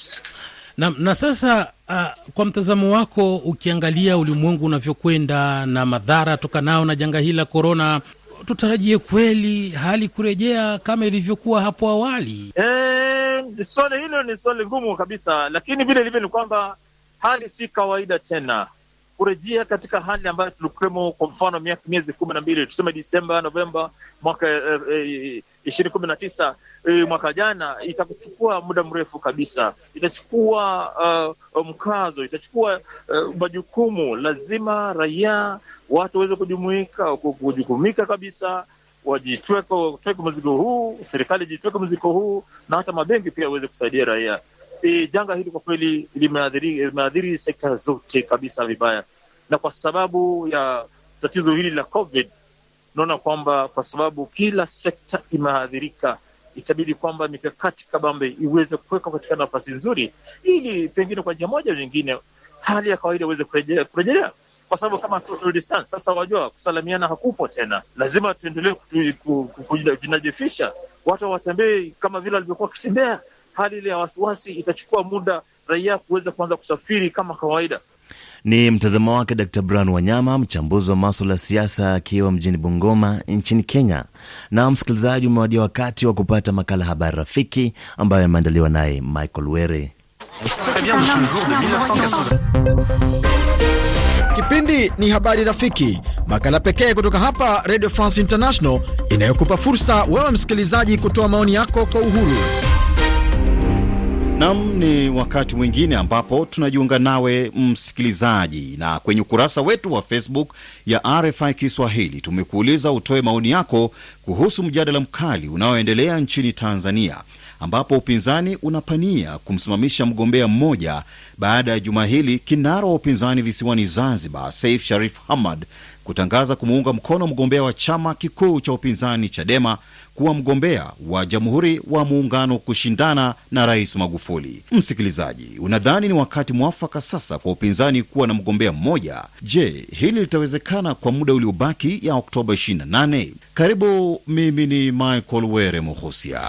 Speaker 9: Na, na sasa uh, kwa mtazamo wako ukiangalia ulimwengu unavyokwenda na madhara tokanao na janga hili la korona, tutarajie kweli hali kurejea kama ilivyokuwa hapo awali?
Speaker 13: E, swali hilo ni swali ngumu kabisa, lakini vile ilivyo ni kwamba hali si kawaida tena kurejea katika hali ambayo tulikuwemo, kwa mfano miaka miezi kumi na mbili tuseme Disemba, Novemba mwaka ishirini kumi na tisa mwaka jana, itachukua muda mrefu kabisa, itachukua uh, mkazo, itachukua uh, majukumu. Lazima raia watu waweze kujumuika, kujukumika kabisa, wajitweke mzigo huu, serikali ijitweke mzigo huu, na hata mabenki pia aweze kusaidia raia. E, janga hili kwa kweli limeadhiri sekta zote kabisa vibaya, na kwa sababu ya tatizo hili la COVID naona kwamba kwa sababu kila sekta imeathirika, itabidi kwamba mikakati kabambe iweze kuwekwa katika nafasi nzuri, ili pengine kwa njia moja nyingine hali ya kawaida iweze kurejelea, kwa sababu kama social distance sasa, wajua kusalimiana hakupo tena, lazima tuendelee kujinajifisha, watu watembee kama vile walivyokuwa wakitembea. Hali ile ya wasiwasi itachukua muda raia kuweza kuanza kusafiri kama kawaida.
Speaker 1: Ni mtazamo wake Dr Brian Wanyama, mchambuzi wa maswala ya siasa, akiwa mjini Bungoma nchini Kenya. Na msikilizaji, umewadia wakati wa kupata makala Habari Rafiki ambayo yameandaliwa naye Michael Were.
Speaker 4: Kipindi ni Habari Rafiki, makala pekee kutoka hapa Radio France International inayokupa fursa wewe msikilizaji kutoa maoni yako kwa uhuru.
Speaker 10: Nam, ni wakati mwingine ambapo tunajiunga nawe msikilizaji, na kwenye ukurasa wetu wa Facebook ya RFI Kiswahili tumekuuliza utoe maoni yako kuhusu mjadala mkali unaoendelea nchini Tanzania, ambapo upinzani unapania kumsimamisha mgombea mmoja baada ya juma hili kinara wa upinzani visiwani Zanzibar, Saif Sharif Hamad kutangaza kumuunga mkono mgombea wa chama kikuu cha upinzani Chadema kuwa mgombea wa Jamhuri wa Muungano kushindana na Rais Magufuli. Msikilizaji, unadhani ni wakati mwafaka sasa kwa upinzani kuwa na mgombea mmoja? Je, hili litawezekana kwa muda uliobaki ya Oktoba 28? Karibu, mimi ni Michael Were Muhusia.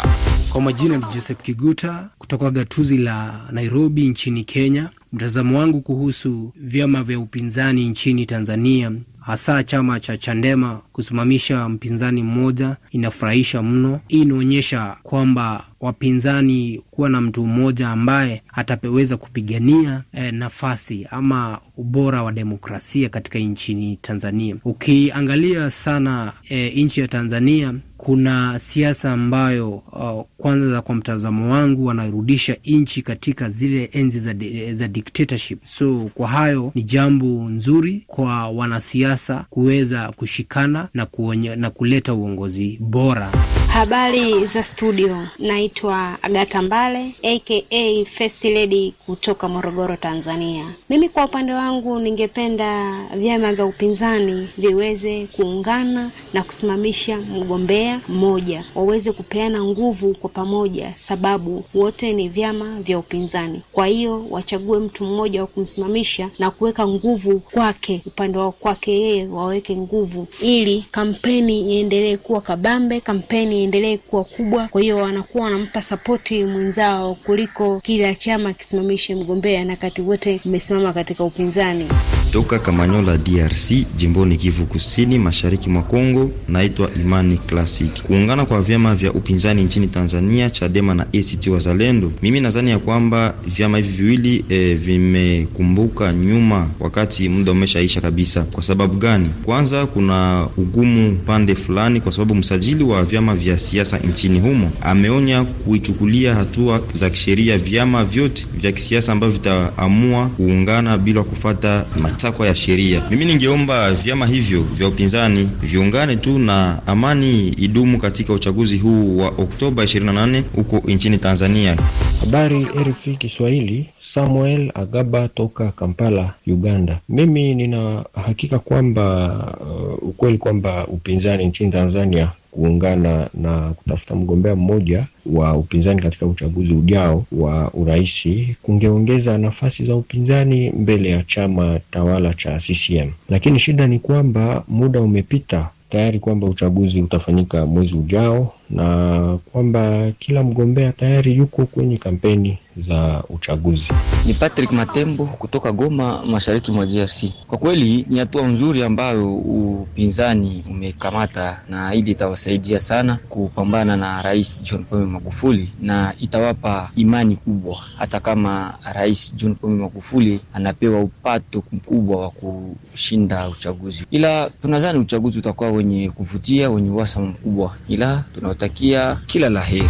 Speaker 16: Kwa majina ni Joseph Kiguta kutoka gatuzi la Nairobi nchini Kenya. Mtazamo wangu kuhusu vyama vya upinzani nchini Tanzania hasa chama cha Chandema kusimamisha mpinzani mmoja inafurahisha mno. Hii inaonyesha kwamba wapinzani kuwa na mtu mmoja ambaye ataweza kupigania eh, nafasi ama ubora wa demokrasia katika nchini Tanzania. Ukiangalia sana eh, nchi ya Tanzania kuna siasa ambayo uh, kwanza kwa mtazamo wangu wanarudisha nchi katika zile enzi za, za dictatorship. So kwa hayo ni jambo nzuri kwa wanasiasa kuweza kushikana na, kuonye, na kuleta uongozi bora.
Speaker 17: Habari za studio, naitwa Agata Mbale aka First Lady kutoka Morogoro, Tanzania. Mimi kwa upande wangu ningependa vyama vya upinzani viweze kuungana na kusimamisha mgombea mmoja, waweze kupeana nguvu kwa pamoja, sababu wote ni vyama vya upinzani. Kwa hiyo wachague mtu mmoja wa kumsimamisha na kuweka nguvu kwake, upande wa kwake yeye waweke nguvu, ili kampeni iendelee kuwa kabambe, kampeni iendelee kuwa kubwa. Kwa hiyo wanakuwa wanampa sapoti mwenzao kuliko kila chama kisimamishe mgombea, na kati wote mmesimama katika upinzani.
Speaker 18: Toka Kamanyola, DRC, jimboni Kivu Kusini, mashariki mwa Kongo. Naitwa Imani Classic. Kuungana kwa vyama vya upinzani nchini Tanzania, Chadema na ACT Wazalendo, mimi nadhani ya kwamba vyama hivi viwili e, vimekumbuka nyuma wakati muda umeshaisha kabisa. Kwa sababu gani? Kwanza, kuna ugumu pande fulani, kwa sababu msajili wa vyama vya siasa nchini humo ameonya kuichukulia hatua za kisheria vyama vyote vya kisiasa ambavyo vitaamua kuungana bila kufata matakwa ya sheria. Mimi ningeomba vyama hivyo vya upinzani viungane tu na amani idumu katika uchaguzi huu wa Oktoba 28 huko nchini Tanzania.
Speaker 19: Habari RFI Kiswahili, Samuel Agaba toka Kampala, Uganda. Mimi nina hakika kwamba uh, ukweli kwamba upinzani nchini Tanzania kuungana na kutafuta mgombea mmoja wa upinzani katika uchaguzi ujao wa urais kungeongeza nafasi za upinzani mbele ya chama tawala cha CCM. Lakini shida ni kwamba muda umepita tayari kwamba uchaguzi utafanyika mwezi ujao na kwamba kila mgombea tayari yuko kwenye kampeni za uchaguzi.
Speaker 20: Ni Patrick Matembo kutoka Goma, mashariki mwa DRC. Kwa kweli ni hatua nzuri ambayo upinzani umekamata, na hili itawasaidia sana kupambana na Rais John Pombe Magufuli na itawapa imani kubwa, hata kama Rais John Pombe Magufuli anapewa upato mkubwa wa kushinda uchaguzi, ila tunadhani uchaguzi utakuwa wenye kuvutia, wenye uhasama mkubwa, ila tunawatakia kila la heri.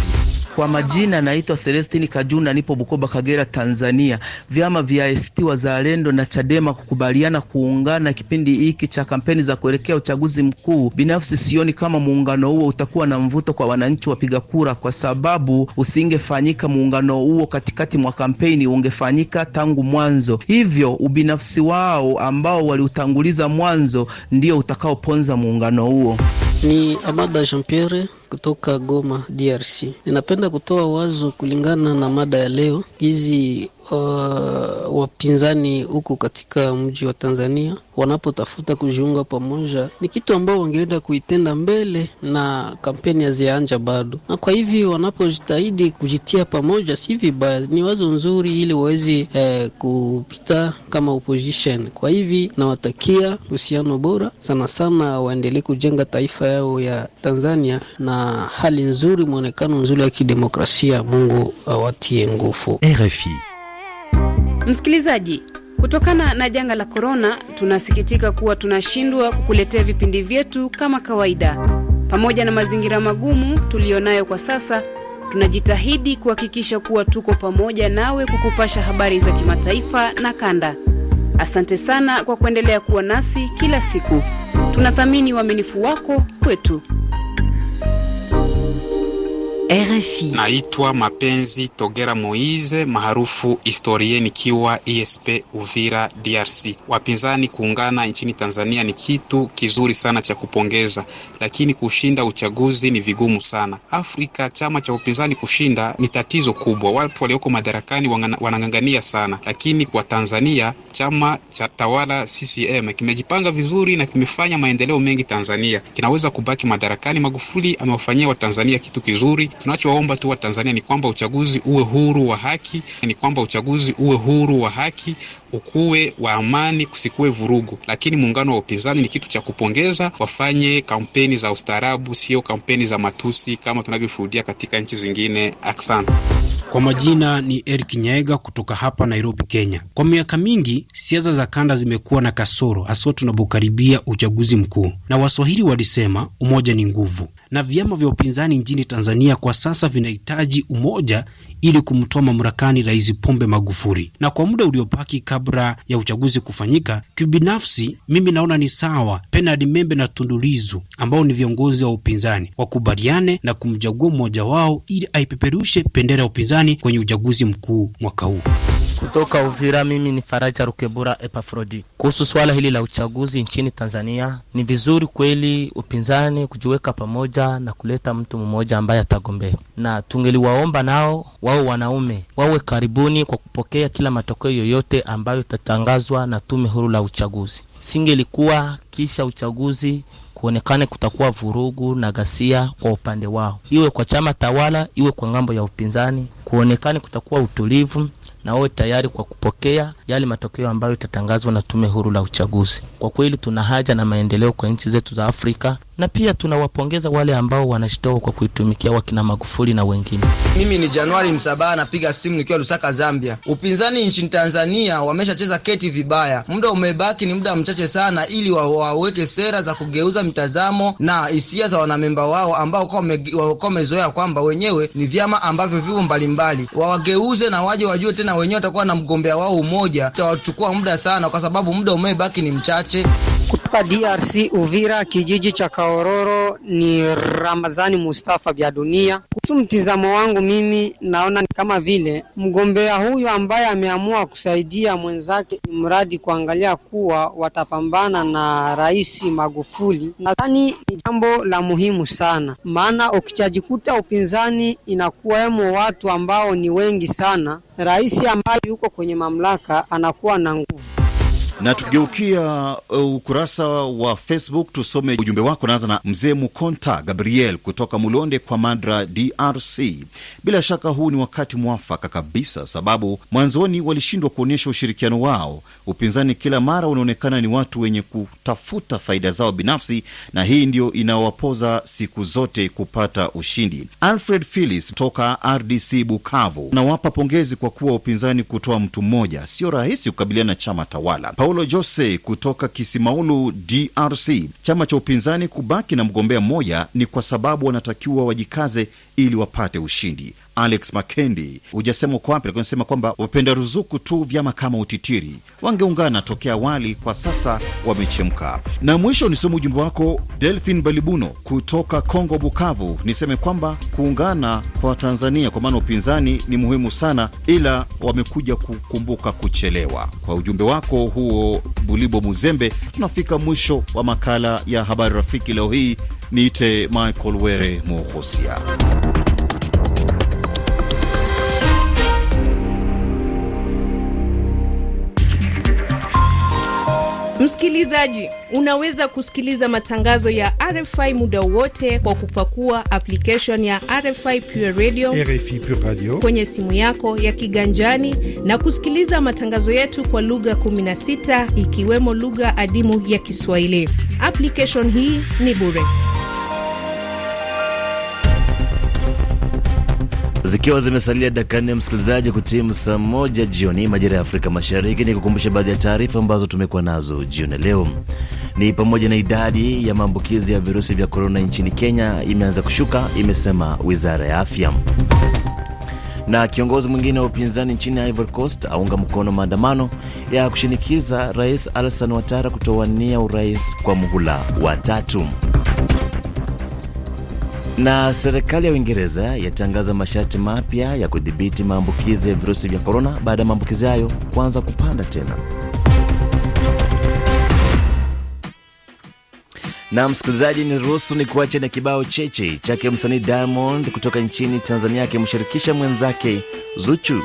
Speaker 21: Kwa majina naitwa Celestini Kajuna, nipo Bukoba, Kagera, Tanzania. Vyama vya ACT Wazalendo na Chadema kukubaliana kuungana kipindi hiki cha kampeni za kuelekea uchaguzi mkuu, binafsi sioni kama muungano huo utakuwa na mvuto kwa wananchi wapiga kura, kwa sababu usingefanyika muungano huo katikati mwa kampeni, ungefanyika tangu mwanzo. Hivyo ubinafsi wao ambao waliutanguliza mwanzo ndio utakaoponza muungano huo.
Speaker 22: Ni Amada Jean Pierre kutoka Goma, DRC. Ninapenda kutoa wazo kulingana na mada ya leo. Hizi uh, wapinzani huko katika mji wa Tanzania wanapotafuta kujiunga pamoja, ni kitu ambao wangeenda kuitenda mbele na kampeni hazijaanja bado, na kwa hivyo wanapojitahidi kujitia pamoja, si vibaya, ni wazo nzuri ili waweze eh, kupita kama opposition. Kwa hivi nawatakia uhusiano bora sana sana, waendelee kujenga taifa yao ya Tanzania na hali nzuri, mwonekano nzuri wa kidemokrasia. Mungu awatie nguvu.
Speaker 23: RFI.
Speaker 2: Msikilizaji, kutokana na janga la korona, tunasikitika kuwa tunashindwa kukuletea vipindi vyetu kama kawaida. Pamoja na mazingira magumu tuliyonayo kwa sasa, tunajitahidi kuhakikisha kuwa tuko pamoja nawe kukupasha habari za kimataifa na kanda. Asante sana kwa kuendelea kuwa nasi kila siku. Tunathamini uaminifu wako kwetu.
Speaker 23: RFI.
Speaker 24: Naitwa Mapenzi Togera Moize maarufu historie, nikiwa ESP Uvira, DRC. Wapinzani kuungana nchini Tanzania ni kitu kizuri sana cha kupongeza, lakini kushinda uchaguzi ni vigumu sana. Afrika chama cha upinzani kushinda ni tatizo kubwa, watu walioko madarakani wanang'ang'ania sana, lakini kwa Tanzania chama cha tawala CCM kimejipanga vizuri na kimefanya maendeleo mengi Tanzania, kinaweza kubaki madarakani. Magufuli amewafanyia Watanzania kitu kizuri. Tunachowaomba tu Watanzania ni kwamba uchaguzi uwe huru wa haki, ni kwamba uchaguzi uwe huru wa haki, ukuwe wa amani, kusikuwe vurugu. Lakini muungano wa upinzani ni kitu cha kupongeza, wafanye kampeni za ustaarabu, sio kampeni za matusi kama tunavyoshuhudia katika nchi zingine. Aksan.
Speaker 25: Kwa majina ni Eric Nyaega kutoka hapa Nairobi, Kenya. Kwa miaka mingi siasa za kanda zimekuwa na kasoro, haswa tunapokaribia uchaguzi mkuu, na Waswahili walisema umoja ni nguvu, na vyama vya upinzani nchini Tanzania kwa sasa vinahitaji umoja ili kumtoa mamlakani Rais Pombe Magufuli. Na kwa muda uliobaki kabla ya uchaguzi kufanyika, kibinafsi mimi naona ni sawa Bernard Membe na Tundu Lissu ambao ni viongozi wa upinzani wakubaliane na kumchagua mmoja wao ili aipeperushe bendera ya upinzani kwenye uchaguzi mkuu mwaka huu.
Speaker 26: Kutoka Uvira, mimi ni Faraja Rukebura Epafrodi. Kuhusu swala hili la uchaguzi nchini Tanzania, ni vizuri kweli upinzani kujiweka pamoja na kuleta mtu mmoja ambaye atagombea, na tungeliwaomba nao wao wanaume wawe karibuni kwa kupokea kila matokeo yoyote ambayo itatangazwa na tume huru la uchaguzi. Singelikuwa kisha uchaguzi kuonekane kutakuwa vurugu na ghasia kwa upande wao, iwe kwa chama tawala, iwe kwa ng'ambo ya upinzani, kuonekane kutakuwa utulivu na wawe tayari kwa kupokea yale matokeo ambayo itatangazwa na tume huru la uchaguzi. Kwa kweli tuna haja na maendeleo kwa nchi zetu za Afrika, na pia tunawapongeza wale ambao wanashitoa kwa kuitumikia wakina Magufuli na wengine.
Speaker 27: Mimi ni Januari Msabaha, napiga simu nikiwa Lusaka, Zambia. Upinzani nchini Tanzania wameshacheza keti vibaya, muda umebaki ni muda mchache sana, ili wa, waweke sera za kugeuza mitazamo na hisia za wanamemba wao ambao kwa wamezoea kwamba wenyewe ni vyama ambavyo vipo mbalimbali, wawageuze na waje wajue tena wenyewe watakuwa na mgombea wao umoja. Itawachukua muda sana, kwa sababu muda umebaki ni mchache.
Speaker 22: Kutoka
Speaker 28: DRC Uvira, kijiji cha Kaororo, ni Ramazani Mustafa vya dunia. Kuhusu mtizamo wangu, mimi naona ni kama vile mgombea huyu ambaye ameamua kusaidia mwenzake, mradi kuangalia kuwa watapambana na Rais Magufuli, nadhani ni jambo la muhimu sana, maana ukijajikuta upinzani inakuwemo watu ambao ni wengi sana, rais ambaye yuko kwenye mamlaka anakuwa na nguvu
Speaker 10: na tukigeukia uh, ukurasa wa Facebook tusome ujumbe wako. Naanza na mzee Mukonta Gabriel kutoka Mulonde kwa Madra, DRC. Bila shaka huu ni wakati mwafaka kabisa, sababu mwanzoni walishindwa kuonyesha ushirikiano wao. Upinzani kila mara unaonekana ni watu wenye kutafuta faida zao binafsi, na hii ndio inawapoza siku zote kupata ushindi. Alfred Philis toka RDC Bukavu nawapa pongezi kwa kuwa upinzani kutoa mtu mmoja sio rahisi kukabiliana na chama tawala. Paulo Jose kutoka Kisimaulu, DRC. Chama cha upinzani kubaki na mgombea mmoja ni kwa sababu wanatakiwa wajikaze ili wapate ushindi. Alex Makendi, hujasema uko wapi, lakini unasema kwamba wapenda ruzuku tu vyama kama utitiri wangeungana tokea awali, kwa sasa wamechemka. Na mwisho nisome ujumbe wako Delphin Balibuno kutoka Kongo Bukavu. Niseme kwamba kuungana kwa Tanzania kwa maana upinzani ni muhimu sana, ila wamekuja kukumbuka kuchelewa. Kwa ujumbe wako huo Bulibo Muzembe, tunafika mwisho wa makala ya habari rafiki leo hii. Niite Michael Were Muhosia.
Speaker 29: Msikilizaji, unaweza kusikiliza matangazo ya RFI muda wote kwa kupakua application ya RFI Pure Radio,
Speaker 30: RFI Pure Radio
Speaker 29: kwenye simu yako ya kiganjani na kusikiliza matangazo yetu kwa lugha 16 ikiwemo lugha adimu ya Kiswahili. Application hii ni bure.
Speaker 1: Zikiwa zimesalia dakika nne, msikilizaji, kutimu saa moja jioni majira ya Afrika Mashariki, ni kukumbusha baadhi ya taarifa ambazo tumekuwa nazo jioni leo. Ni pamoja na idadi ya maambukizi ya virusi vya korona nchini Kenya imeanza kushuka, imesema wizara ya afya. Na kiongozi mwingine wa upinzani nchini Ivory Coast aunga mkono maandamano ya kushinikiza Rais Alassane Ouattara kutowania urais kwa muhula wa tatu na serikali ya Uingereza yatangaza masharti mapya ya kudhibiti maambukizi ya virusi vya korona baada ya maambukizi hayo kuanza kupanda tena. Na msikilizaji, ni ruhusu ni kuacha na kibao cheche chake msanii Diamond kutoka nchini Tanzania akimshirikisha mwenzake Zuchu.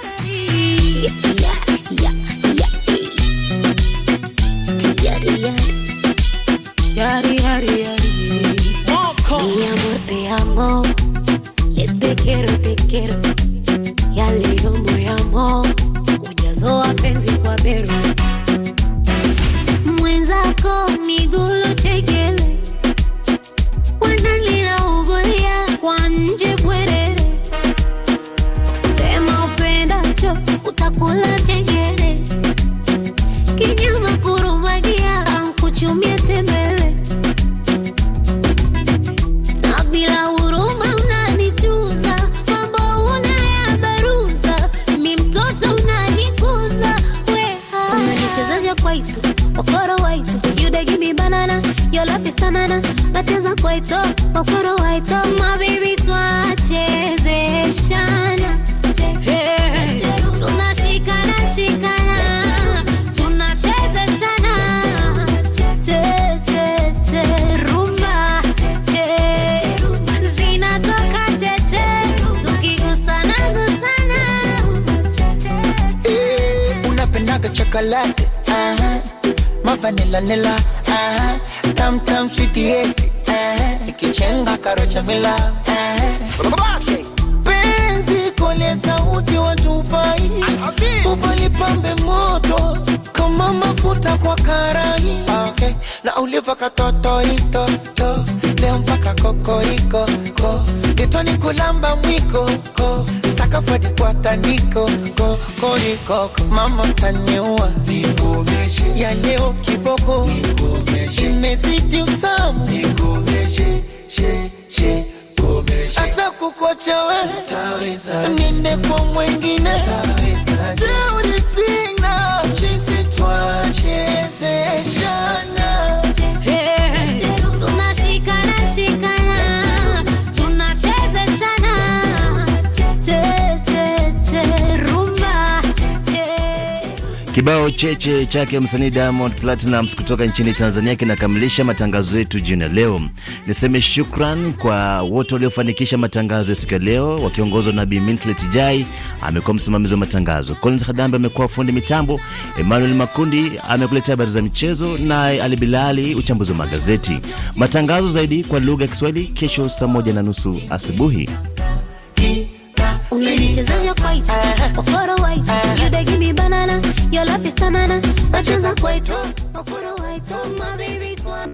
Speaker 31: Chocolate uh-huh. mavanila nila uh-huh. tam tam sweetie uh-huh. ikichenga karocha mila uh-huh. Penzi kole sauti watupai ubalipambe moto kama mafuta kwa karai okay. na uliva katotoitoto leo mpaka kokoriko ko getoni kulamba mwiko ko sakafadi kwa tandiko ko korikoko mama taniua ya leo kiboko. Imezidi utamu asa kukocha we niende kwa mwengine. Teuri sina. Chisi twachezeshana
Speaker 1: Kibao cheche chake msanii Diamond Platnumz kutoka nchini Tanzania kinakamilisha matangazo yetu jioni ya leo. Niseme shukran kwa wote waliofanikisha matangazo ya siku ya leo, wakiongozwa na Bi Jai amekuwa msimamizi wa matangazo, Collins Hadambe amekuwa fundi mitambo, Emmanuel Makundi amekuletea habari za michezo, naye Ali Bilali uchambuzi wa magazeti. Matangazo zaidi kwa lugha ya Kiswahili kesho saa moja na nusu asubuhi.
Speaker 32: Banana, your love is tanana, nacheza kwaito, okoro waito, my baby twana.